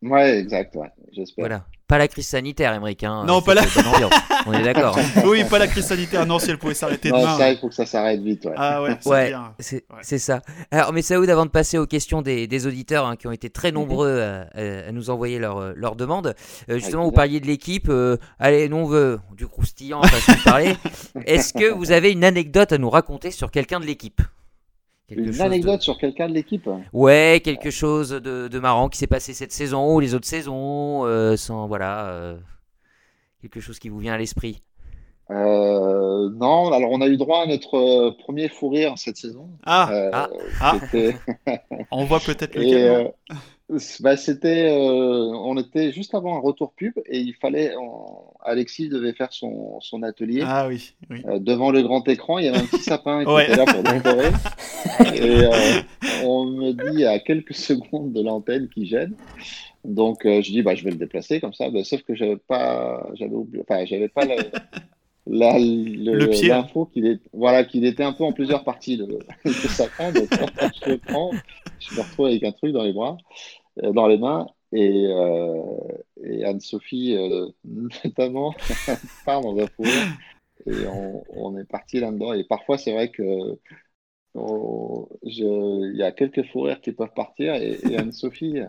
Ouais, exact, j'espère. Voilà. Pas la crise sanitaire, Émeric. Hein, non, pas la. On est d'accord. oui, pas la crise sanitaire. Non, si elle pouvait s'arrêter demain. ça, il faut que ça s'arrête vite. Ouais. Ah ouais, c'est C'est ça. Alors, mais Saoud, avant de passer aux questions des, auditeurs hein, qui ont été très mhm. nombreux à, nous envoyer leurs leur demandes, euh, justement, vous parliez de l'équipe. Euh, allez, nous, on veut du croustillant, façon de parler. Est-ce que vous avez une anecdote à nous raconter sur quelqu'un de l'équipe? Une anecdote sur quelqu'un de l'équipe Ouais, quelque chose de, marrant qui s'est passé cette saison ou les autres saisons, euh, sans voilà, euh, quelque chose qui vous vient à l'esprit. Euh, non, alors on a eu droit à notre premier fou rire cette saison. Ah, ah, ah. on voit peut-être lequel. Bah, c'était, euh, on était juste avant un retour pub et il fallait, Alexis devait faire son, son atelier. Ah oui, euh, devant le grand écran, il y avait un petit sapin qui était là pour décorer. et euh, on me dit à quelques secondes de l'antenne qui gêne. Donc je dis, bah, je vais le déplacer comme ça. Bah, sauf que j'avais pas, j'avais oublié, enfin, j'avais pas le, l'info qu'il est, voilà, qu'il était un peu en plusieurs parties le, le sapin. Donc je le prends, je me retrouve avec un truc dans les bras. Euh, dans les mains. Et, euh, et Anne-Sophie, euh, notamment, part dans un four et on, est parti là-dedans. Et parfois, c'est vrai que il y a quelques fous rires qui peuvent partir. Et, Anne-Sophie,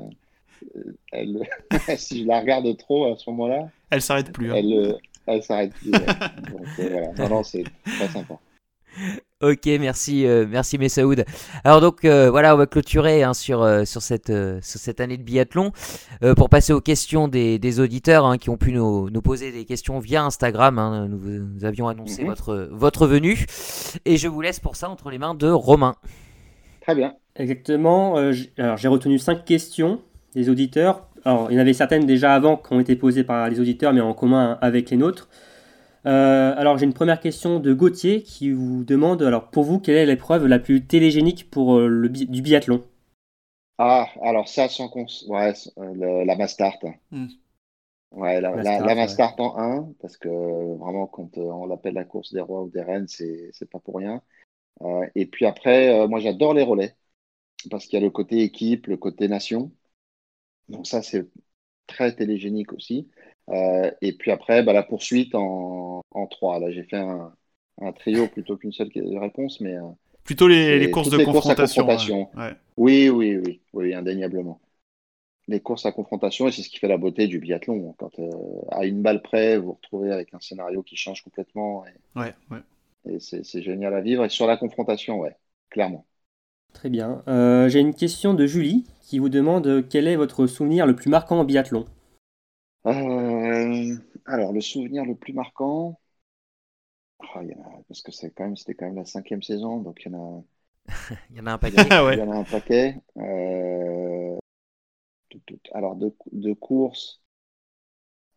elle, si je la regarde trop à ce moment-là, elle s'arrête plus. Hein. Elle, elle s'arrête plus. Donc voilà, non, non, c'est très sympa. Ok, merci, euh, merci Messaoud. Alors donc euh, voilà, on va clôturer hein, sur, euh, sur, cette, sur cette année de biathlon pour passer aux questions des, auditeurs hein, qui ont pu nous, poser des questions via Instagram. Hein. Nous, avions annoncé mhm. votre, votre venue et je vous laisse pour ça entre les mains de Romain. Très bien. Exactement. alors j'ai retenu cinq questions des auditeurs. Alors il y en avait certaines déjà avant qui ont été posées par les auditeurs, mais en commun avec les nôtres. Euh, alors j'ai une première question de Gauthier qui vous demande alors pour vous quelle est l'épreuve la plus télégénique pour euh, le du biathlon? Ah alors ça sans cons ouais, la Mastart. Hmm. Ouais, la, Mastart en 1 parce que vraiment quand euh, on l'appelle la course des rois ou des reines c'est c'est pas pour rien. et puis après moi j'adore les relais parce qu'il y a le côté équipe, le côté nation. Donc ça c'est très télégénique aussi. Euh, et puis après, bah, la poursuite en, en 3. Là, j'ai fait un, un, trio plutôt qu'une seule réponse, mais. Euh, plutôt les, les courses de confrontation. Oui, oui, oui, oui, indéniablement. Les courses à confrontation, et c'est ce qui fait la beauté du biathlon. Quand euh, à une balle près, vous vous retrouvez avec un scénario qui change complètement. Et, ouais, ouais. et c'est génial à vivre. Et sur la confrontation, ouais, clairement. Très bien. J'ai une question de Julie qui vous demande quel est votre souvenir le plus marquant en biathlon? Euh, alors, le souvenir le plus marquant, oh, parce que c'est quand même, c'était quand même la cinquième saison, donc il y en a, il y en a un paquet. Il y en a un paquet. Euh, alors, de, de courses,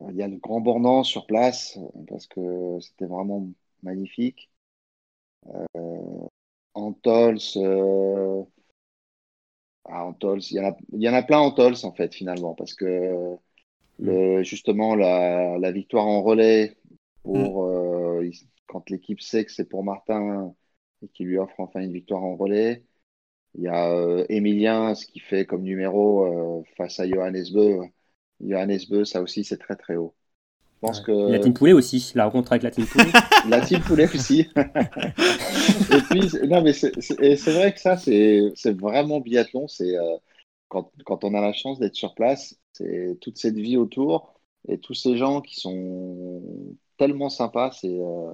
il y a le Grand Bornand sur place, parce que c'était vraiment magnifique. Euh, Antols, euh, ah, il y, en a, il y en a plein Antols en fait finalement, parce que le, justement la, la, victoire en relais pour mm. euh, quand l'équipe sait que c'est pour Martin et qui lui offre enfin une victoire en relais. Il y a euh, Emilien, ce qui fait comme numéro euh, face à Johannes Beu. Johannes Beu, ça aussi, c'est très très haut. Je pense que... La Team Poulet aussi, la rencontre avec la Team Poulet. la Team Poulet aussi. et puis, non, mais c'est vrai que ça, c'est vraiment biathlon. C'est euh, quand, quand, on a la chance d'être sur place, c'est toute cette vie autour et tous ces gens qui sont tellement sympas. C'est euh,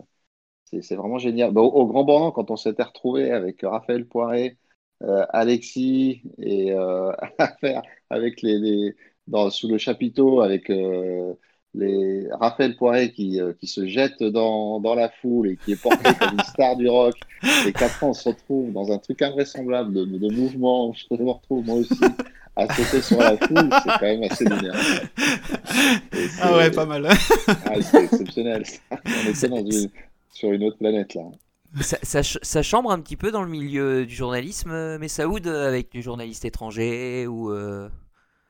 vraiment génial. Bah, au, Grand Bornand, quand on s'était retrouvé avec Raphaël Poiré, euh, Alexis et euh, avec les, dans, sous le chapiteau avec euh, les Raphaël Poiré qui, qui se jette dans, dans, la foule et qui est porté comme une star du rock. Et qu'après on se retrouve dans un truc invraisemblable de, de mouvement. Je me retrouve moi aussi à sauter sur la foule, c'est quand même assez lunaire. Ah ouais, pas mal. ah, c'est exceptionnel. On était dans une, sur une autre planète là. Ça, ça, chambre un petit peu dans le milieu du journalisme, euh, Messaoud, avec du journaliste étranger ou euh...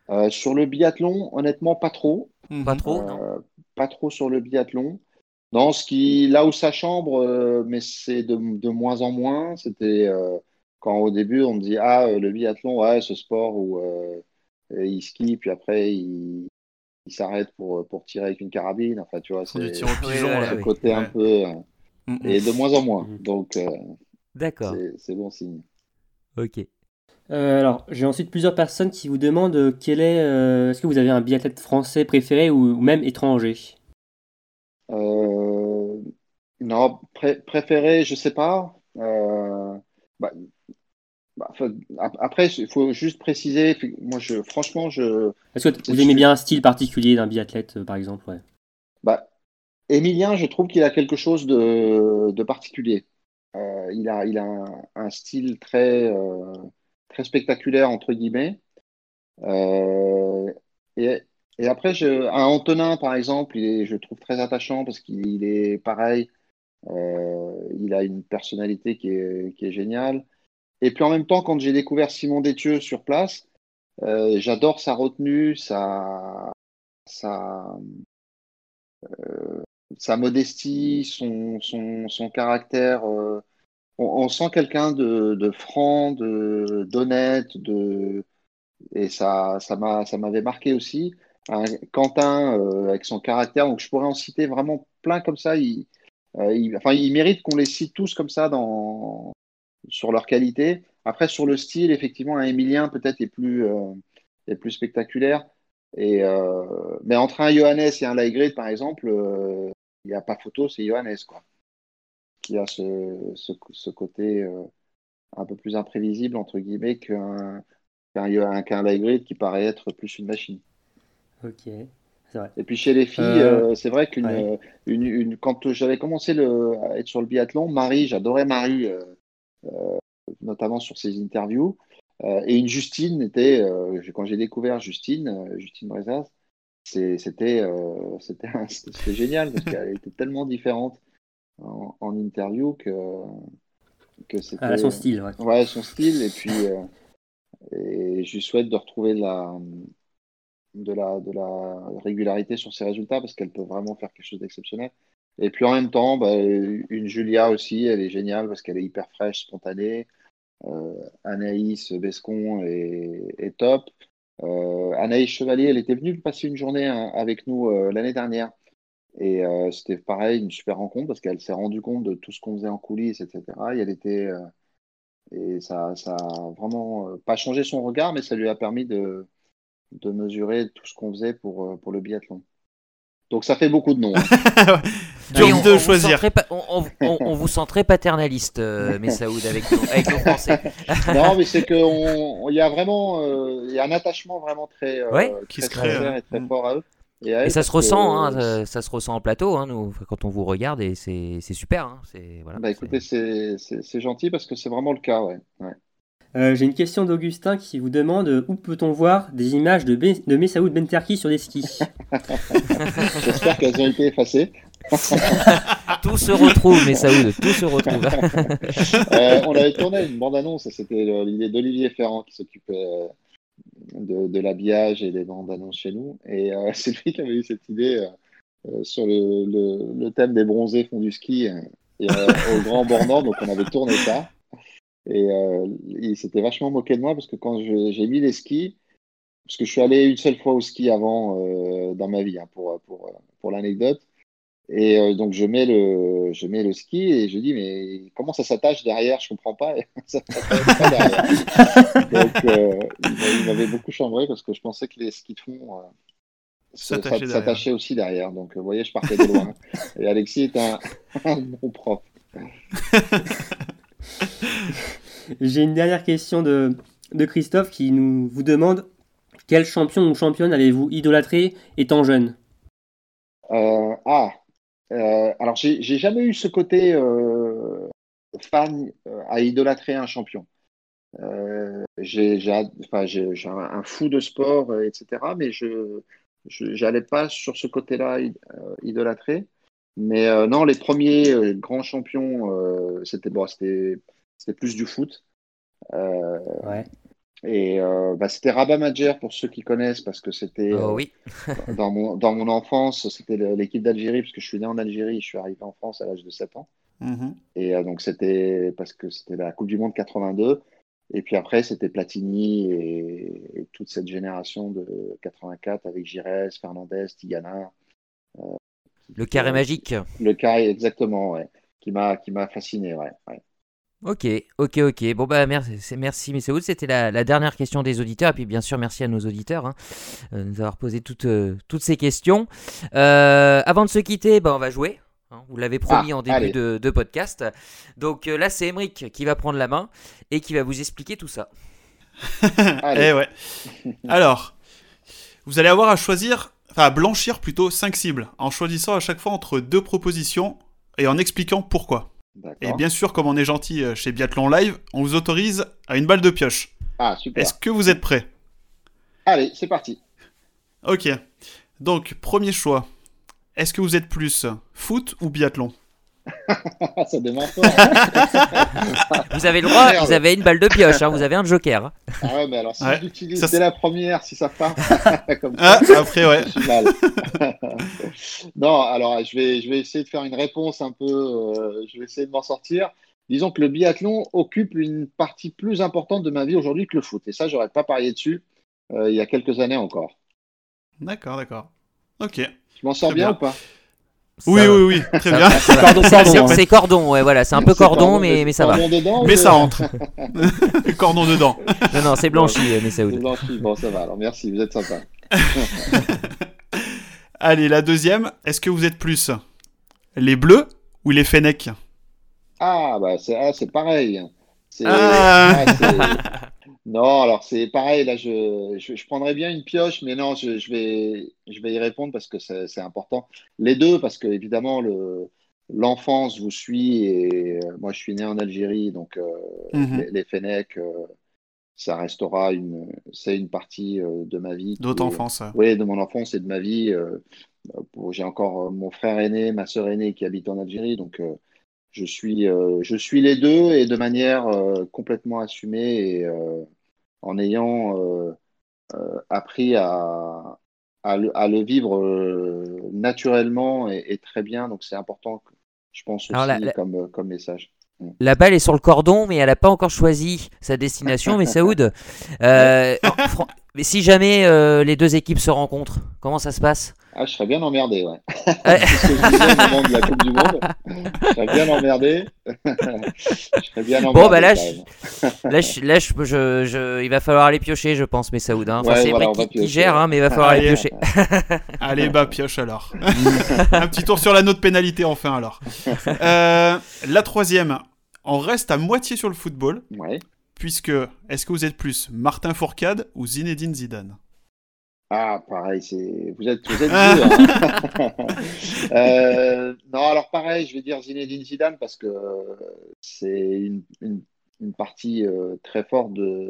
Euh, Sur le biathlon, honnêtement, pas trop. Pas trop, euh, Pas trop sur le biathlon. Non, ce qui, là où ça chambre, euh, mais c'est de, de, moins en moins, c'était quand au début on me dit ah euh, le biathlon ouais ce sport où euh, il skie puis après il, il s'arrête pour, pour tirer avec une carabine. Enfin tu vois c'est le côté un peu euh, mm, mm. et de moins en moins. Donc d'accord. c'est bon signe. Ok alors, j'ai ensuite plusieurs personnes qui vous demandent quel est, est-ce que vous avez un biathlète français préféré ou, même étranger? Non, préféré, je sais pas. Bah, bah, après, il faut juste préciser. Moi, je, franchement, je. Est-ce que vous aimez bien un style particulier d'un biathlète, euh, par exemple? Ouais. bah, Emilien, je trouve qu'il a quelque chose de, de particulier. Euh, il a, il a un, style très, euh, très spectaculaire, entre guillemets. et, et, après, je, un Antonin, par exemple, il est, je trouve très attachant parce qu'il est pareil. il a une personnalité qui est, qui est géniale. Et puis en même temps, quand j'ai découvert Simon Détieux sur place, euh, j'adore sa retenue, sa, sa, euh, sa modestie, son, son, son caractère. Euh, on, sent quelqu'un de, franc, de, d'honnête, de, et ça, ça, m'a, ça m'avait marqué aussi. Quentin, avec son caractère, donc je pourrais en citer vraiment plein comme ça. Il, ils, enfin, ils méritent qu'on les cite tous comme ça dans, sur leur qualité. Après, sur le style, effectivement, un Emilien peut-être est plus, est plus spectaculaire. Et, mais entre un Johannes et un Laigrid, par exemple, il n'y a pas photo, c'est Johannes, quoi. Qui a ce, ce, ce côté un peu plus imprévisible, entre guillemets, qu'un qu'un qu qui paraît être plus une machine. Ok. Vrai. Et puis chez les filles, euh, euh, c'est vrai qu'une une, une, quand j'avais commencé le, à être sur le biathlon, Marie, j'adorais Marie, euh, notamment sur ses interviews. et une Justine était, quand j'ai découvert Justine, Justine Brezaz, c'était génial parce qu'elle était tellement différente en, en interview que que c'était. Ah, son style, ouais. Ouais, son style. Et puis, euh, et je lui souhaite de retrouver de la, de la, de la régularité sur ses résultats parce qu'elle peut vraiment faire quelque chose d'exceptionnel. Et puis en même temps, bah, une Julia aussi, elle est géniale parce qu'elle est hyper fraîche, spontanée. Euh, Anaïs Bescon est, est top. Euh, Anaïs Chevalier, elle était venue passer une journée hein, avec nous l'année dernière. Et euh, c'était pareil, une super rencontre parce qu'elle s'est rendue compte de tout ce qu'on faisait en coulisses, etc. Et elle était. Euh, et ça, ça a vraiment euh, pas changé son regard, mais ça lui a permis de, de mesurer tout ce qu'on faisait pour, pour le biathlon. Donc ça fait beaucoup de noms. Hein. Dur de choisir. on, on, vous sent très paternaliste, euh, Messaoud, avec, avec nos Français. non, mais c'est qu'il y a vraiment il y a un attachement vraiment très, qui se crée, et très mm. fort à eux. Et, ça se ressent, hein, ça, se ressent en plateau, hein, nous, quand on vous regarde, et c'est super. Hein, voilà, bah écoutez, c'est gentil parce que c'est vraiment le cas, ouais. Euh, j'ai une question d'Augustin qui vous demande euh, où peut-on voir des images de, de Messaoud Benterki sur des skis? J'espère qu'elles ont été effacées. tout se retrouve, Messaoud, tout se retrouve. Euh, on avait tourné une bande-annonce, c'était l'idée d'Olivier Ferrand qui s'occupait de, l'habillage et des bandes annonces chez nous. Et euh, c'est lui qui avait eu cette idée euh, euh, sur le, thème des bronzés font du ski au Grand Bornand. Donc on avait tourné ça. Et il s'était vachement moqué de moi parce que quand j'ai mis les skis, parce que je suis allé une seule fois au ski avant dans ma vie, hein, pour, pour, pour l'anecdote. Et euh, donc je mets le je mets le ski et je dis mais comment ça s'attache derrière? Je comprends pas. ça pas derrière. donc euh, il m'avait beaucoup chambré parce que je pensais que les skis de fond euh, s'attachaient aussi derrière. Donc vous voyez, je partais de loin. et Alexis est un, bon prof. J'ai une dernière question de, de Christophe qui nous vous demande quel champion ou championne avez-vous idolâtré étant jeune? Ah, euh, alors, j'ai jamais eu ce côté euh, fan euh, à idolâtrer un champion. j'ai un, fou de sport, etc. Mais je n'allais pas sur ce côté-là idolâtrer. Mais non, les premiers grands champions, c'était bon, plus du foot. ouais. Et euh, bah, c'était Rabat Madjer pour ceux qui connaissent, parce que c'était oh, euh, oui. dans, mon, dans mon enfance, c'était l'équipe d'Algérie, parce que je suis né en Algérie, je suis arrivé en France à l'âge de 7 ans. Mm-hmm. Et euh, donc c'était parce que c'était la Coupe du Monde 82. Et puis après, c'était Platini et, toute cette génération de 84 avec Giresse, Fernandez, Tigana. le carré magique. Le carré, exactement, ouais, qui m'a fasciné, ouais. ouais. Ok, ok, ok. Bon bah merci, merci Messeoud. C'était la, dernière question des auditeurs. Et puis bien sûr merci à nos auditeurs hein, euh, de nous avoir posé toutes, euh, toutes ces questions. Euh, avant de se quitter, bah, on va jouer. Hein. vous l'avez promis ah, en début de, podcast. Donc là c'est Emric qui va prendre la main et qui va vous expliquer tout ça. eh ouais. Alors, vous allez avoir à choisir, enfin à blanchir plutôt 5 cibles en choisissant à chaque fois entre deux propositions et en expliquant pourquoi. Et bien sûr, comme on est gentil euh, chez Biathlon Live, on vous autorise à une balle de pioche. Ah, super. Est-ce que vous êtes prêts Allez, c'est parti. Ok. Donc, premier choix. Est-ce que vous êtes plus foot ou biathlon? ça démarre vous avez le droit, vous avez une balle de pioche, hein, vous avez un joker. Ah ouais, mais alors si j'utilise dès la première, si ça part comme ça, ah, après ouais. Mal. non, alors je vais, je vais essayer de faire une réponse un peu, euh, je vais essayer de m'en sortir. Disons que le biathlon occupe une partie plus importante de ma vie aujourd'hui que le foot. Et ça, j'aurais pas parié dessus euh, il y a quelques années encore. D'accord, d'accord. Ok. Je m'en sors bien, ou pas? Oui, oui, oui, très bien. C'est cordon, ouais, voilà, c'est un peu cordon, mais, mais ça va. mais ça rentre. cordon dedans. Non, non, c'est blanchi, mais ça C'est blanchi, bon, ça va, alors merci, vous êtes sympa. Allez, la deuxième, est-ce que vous êtes plus les bleus ou les fennecs? Ah, bah c'est ah, pareil. Ah. Ah, non, alors c'est pareil, là je, je, prendrais bien une pioche, mais non, je, je, vais, je vais y répondre parce que c'est important. Les deux, parce que évidemment, le, l'enfance vous suit et euh, moi je suis né en Algérie, donc euh, mhm. les, les euh, ça restera une, c'est une partie de ma vie. D'autres enfance. Oui, de mon enfance et de ma vie. j'ai encore mon frère aîné, ma sœur aînée qui habite en Algérie, donc je suis, euh, je suis les deux et de manière euh, complètement assumée et euh, en ayant appris à, à, le, vivre naturellement et, très bien. Donc c'est important, je pense aussi, Comme, comme message. Mm. La balle est sur le cordon, mais elle n'a pas encore choisi sa destination. mais Saoud, mais si jamais les deux équipes se rencontrent, comment ça se passe? Ah, je serais bien emmerdé, ouais. c'est ce que je disais au moment de la Coupe du Monde. Je serais bien emmerdé. je serais bien emmerdé. Bon, bah là, je, là, je, là je, je, il va falloir aller piocher, je pense, mais Saoud. Hein. C'est vrai qu'il gère, hein, mais il va falloir aller piocher. Allez, bah, pioche alors. Un petit tour sur la note pénalité, enfin, alors. Euh, la troisième, on reste à moitié sur le football. Ouais. Puisque, est-ce que vous êtes plus Martin Fourcade ou Zinedine Zidane? Ah, pareil, c'est vous êtes, vous êtes hein. euh, non, alors pareil, je vais dire Zinedine Zidane parce que c'est une, une, partie euh, très forte de,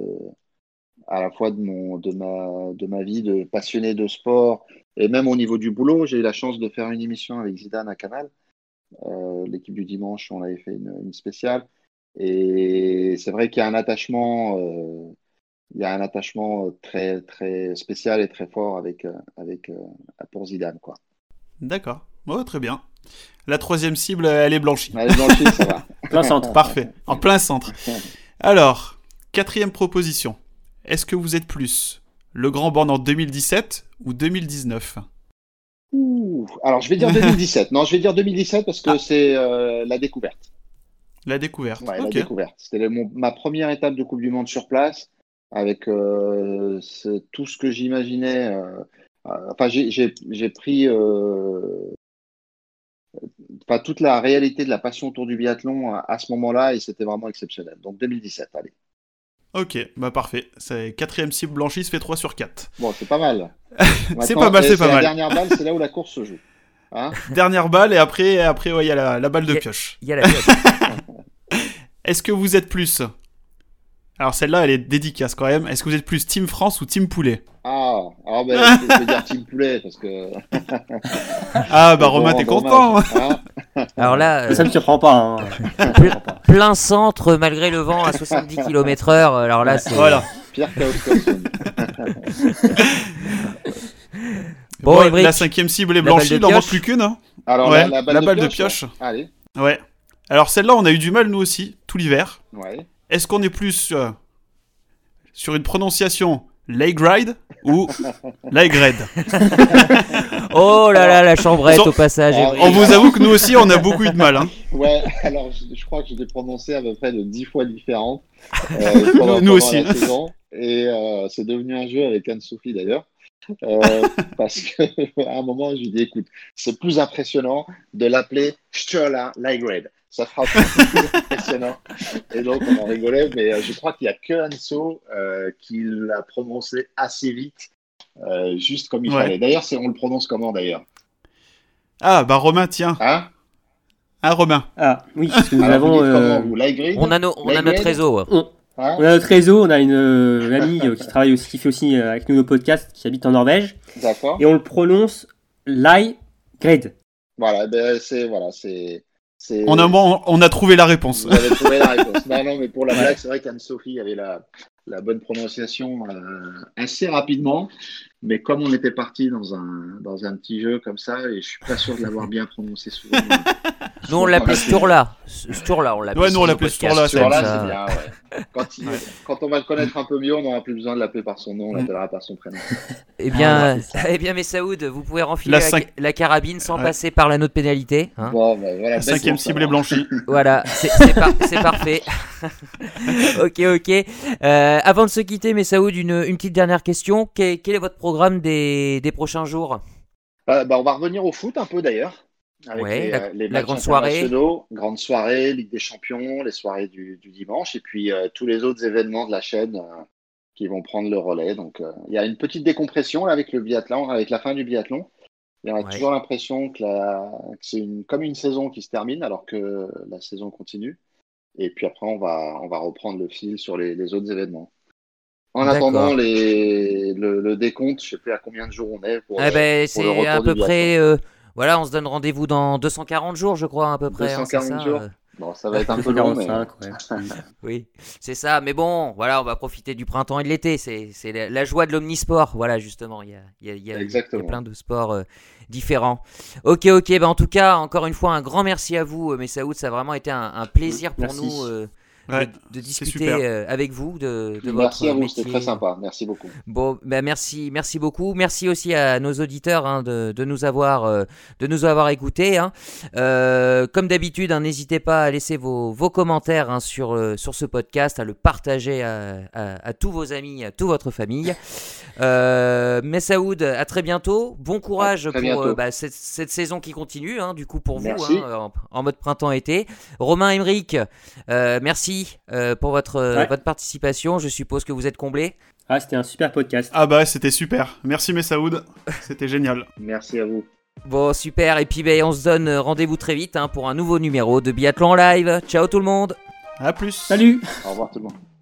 à la fois de, mon, de, ma, de ma vie de passionné de sport et même au niveau du boulot. J'ai eu la chance de faire une émission avec Zidane à Canal. Euh, l'équipe du dimanche, on avait fait une, une spéciale. Et c'est vrai qu'il y a un attachement il y a un attachement euh, très, très spécial et très fort avec, euh, avec, euh, pour Zidane. Quoi. D'accord, très bien. La troisième cible, elle est blanchie. Elle est blanchie, ça va. plein centre. Parfait, en plein centre. Alors, quatrième proposition. Est-ce que vous êtes plus le Grand Born en 2017 ou 2019 Ouh, alors je vais dire 2017. non, je vais dire 2017 parce que ah. c'est la découverte. La découverte. Ouais, la découverte. C'était ma première étape de Coupe du Monde sur place avec euh, tout ce que j'imaginais. Euh, euh, enfin, j'ai pris pas toute la réalité de la passion autour du biathlon à, ce moment-là et c'était vraiment exceptionnel. Donc 2017, allez. Ok, bah parfait. C'est quatrième cible blanchie, se fait 3 sur 4. Bon, c'est pas mal. c'est pas mal, c'est pas mal. La dernière balle, c'est là où la course se joue. Hein dernière balle et après, après il y a la, la balle de pioche. Il y a la pioche. Est-ce que vous êtes plus alors celle-là, elle est dédicace quand même. Est-ce que vous êtes plus Team France ou Team Poulet Ah, ah ben, je vais dire Team Poulet parce que. ah bah Romain, t'es content. Hein Alors là, ça ne me surprend pas. Hein. plein centre malgré le vent à 70 km/h. Alors là, c'est. Voilà. Pierre Bon, la cinquième cible est blanchie, il n'en manque plus qu'une. Hein. Alors ouais, la, balle, de pioche. Allez. Ouais. Alors celle-là, on a eu du mal nous aussi, tout l'hiver. Ouais. Est-ce qu'on est plus euh, sur une prononciation Ride ou Red Oh là là, la chambrette au passage. on vous avoue que nous aussi, on a beaucoup eu de mal. Hein. Ouais, alors je, crois que je l'ai prononcé à peu près de 10 fois différentes. Euh, nous aussi. et euh, c'est devenu un jeu avec Anne-Sophie d'ailleurs. Euh, parce qu'à un moment, je lui dis écoute, c'est plus impressionnant de l'appeler Stola Red ça fera plus impressionnant. Et donc, on en rigolait, mais euh, je crois qu'il n'y a que Anso euh, qui l'a prononcé assez vite, euh, juste comme il fallait. D'ailleurs, on le prononce comment d'ailleurs? Ah, bah Romain, tiens. Hein? Ah, Romain. Ah, oui, parce que nous avons. on a, on a notre réseau. On... Hein? on a notre réseau, on a une, amie qui travaille aussi, qui fait aussi avec nous nos podcasts, qui habite en Norvège. D'accord. Et on le prononce Lai Gred. Voilà, ben c'est voilà, c'est on a, on a trouvé la réponse. Vous avez trouvé la réponse. non, non, mais pour la blague, c'est vrai qu'Anne-Sophie avait la, la bonne prononciation assez rapidement. Mais comme on était parti dans un, dans un petit jeu comme ça, et je suis pas sûr de l'avoir bien prononcé souvent. nous, on l'appelait Sturla. Sturla, on l'appelle. Ouais, nous, on l'appelle Sturla. Sturla, c'est bien, ouais. Quand, quand, on va le connaître un peu mieux, on n'aura plus besoin de l'appeler par son nom, on l'appellera par son prénom. Eh bien, ah, eh bien, mais Saoud, vous pouvez renfiler la, carabine sans passer par l'anneau de pénalité. Hein. Bon, ben, voilà, cinquième cible est blanchie. voilà, c'est parfait. ok, ok. Euh, avant de se quitter, mais Saoud, une, une petite dernière question. quel est votre programme des, des prochains jours? Euh, bah, On va revenir au foot un peu d'ailleurs. Avec les, euh, la, grande soirée. Grande soirée, Ligue des Champions, les soirées du, dimanche, et puis euh, tous les autres événements de la chaîne qui vont prendre le relais. Donc il y a une petite décompression avec le biathlon, avec la fin du biathlon. Il y a toujours l'impression que, c'est une, comme une saison qui se termine alors que la saison continue. Et puis après, on va, on va reprendre le fil sur les autres événements. En attendant les, le, décompte, je sais plus à combien de jours on est pour, eh ben, c'est à peu près. Euh, voilà, on se donne rendez-vous dans 240 jours, je crois, à peu près. 240 hein, jours. Euh. Bon, ça va être un peu long, mais... oui, c'est ça. Mais bon, voilà, on va profiter du printemps et de l'été. C'est la, joie de l'omnisport. Voilà, justement, il y a, il y a, il y a plein de sports euh, différents. Ok, ok. Ben, en tout cas, encore une fois, un grand merci à vous, Messaoud. Ça a vraiment été un, plaisir pour nous de, discuter euh, avec vous de, de merci à vous, c'était très sympa. Merci beaucoup. Bon, ben merci, merci beaucoup. Merci aussi à nos auditeurs hein, de, de, nous avoir, euh, de nous avoir écoutés. Hein. Euh, comme d'habitude, hein, n'hésitez pas à laisser vos, vos commentaires hein, sur, sur ce podcast, à le partager à, à, tous vos amis, à toute votre famille. Euh, Messaoud, à très bientôt. Bon courage pour bah, cette, cette, saison qui continue, du coup pour vous, en, en, mode printemps-été. Romain Emeric, merci euh, pour votre, euh, votre participation. Je suppose que vous êtes comblé. Ah, c'était un super podcast. Ah bah c'était super. Merci Messaoud. C'était génial. Merci à vous. Bon, super. Et puis ben, on se donne rendez-vous très vite hein, pour un nouveau numéro de Biathlon Live. Ciao tout le monde. À plus. Salut. Au revoir tout le monde.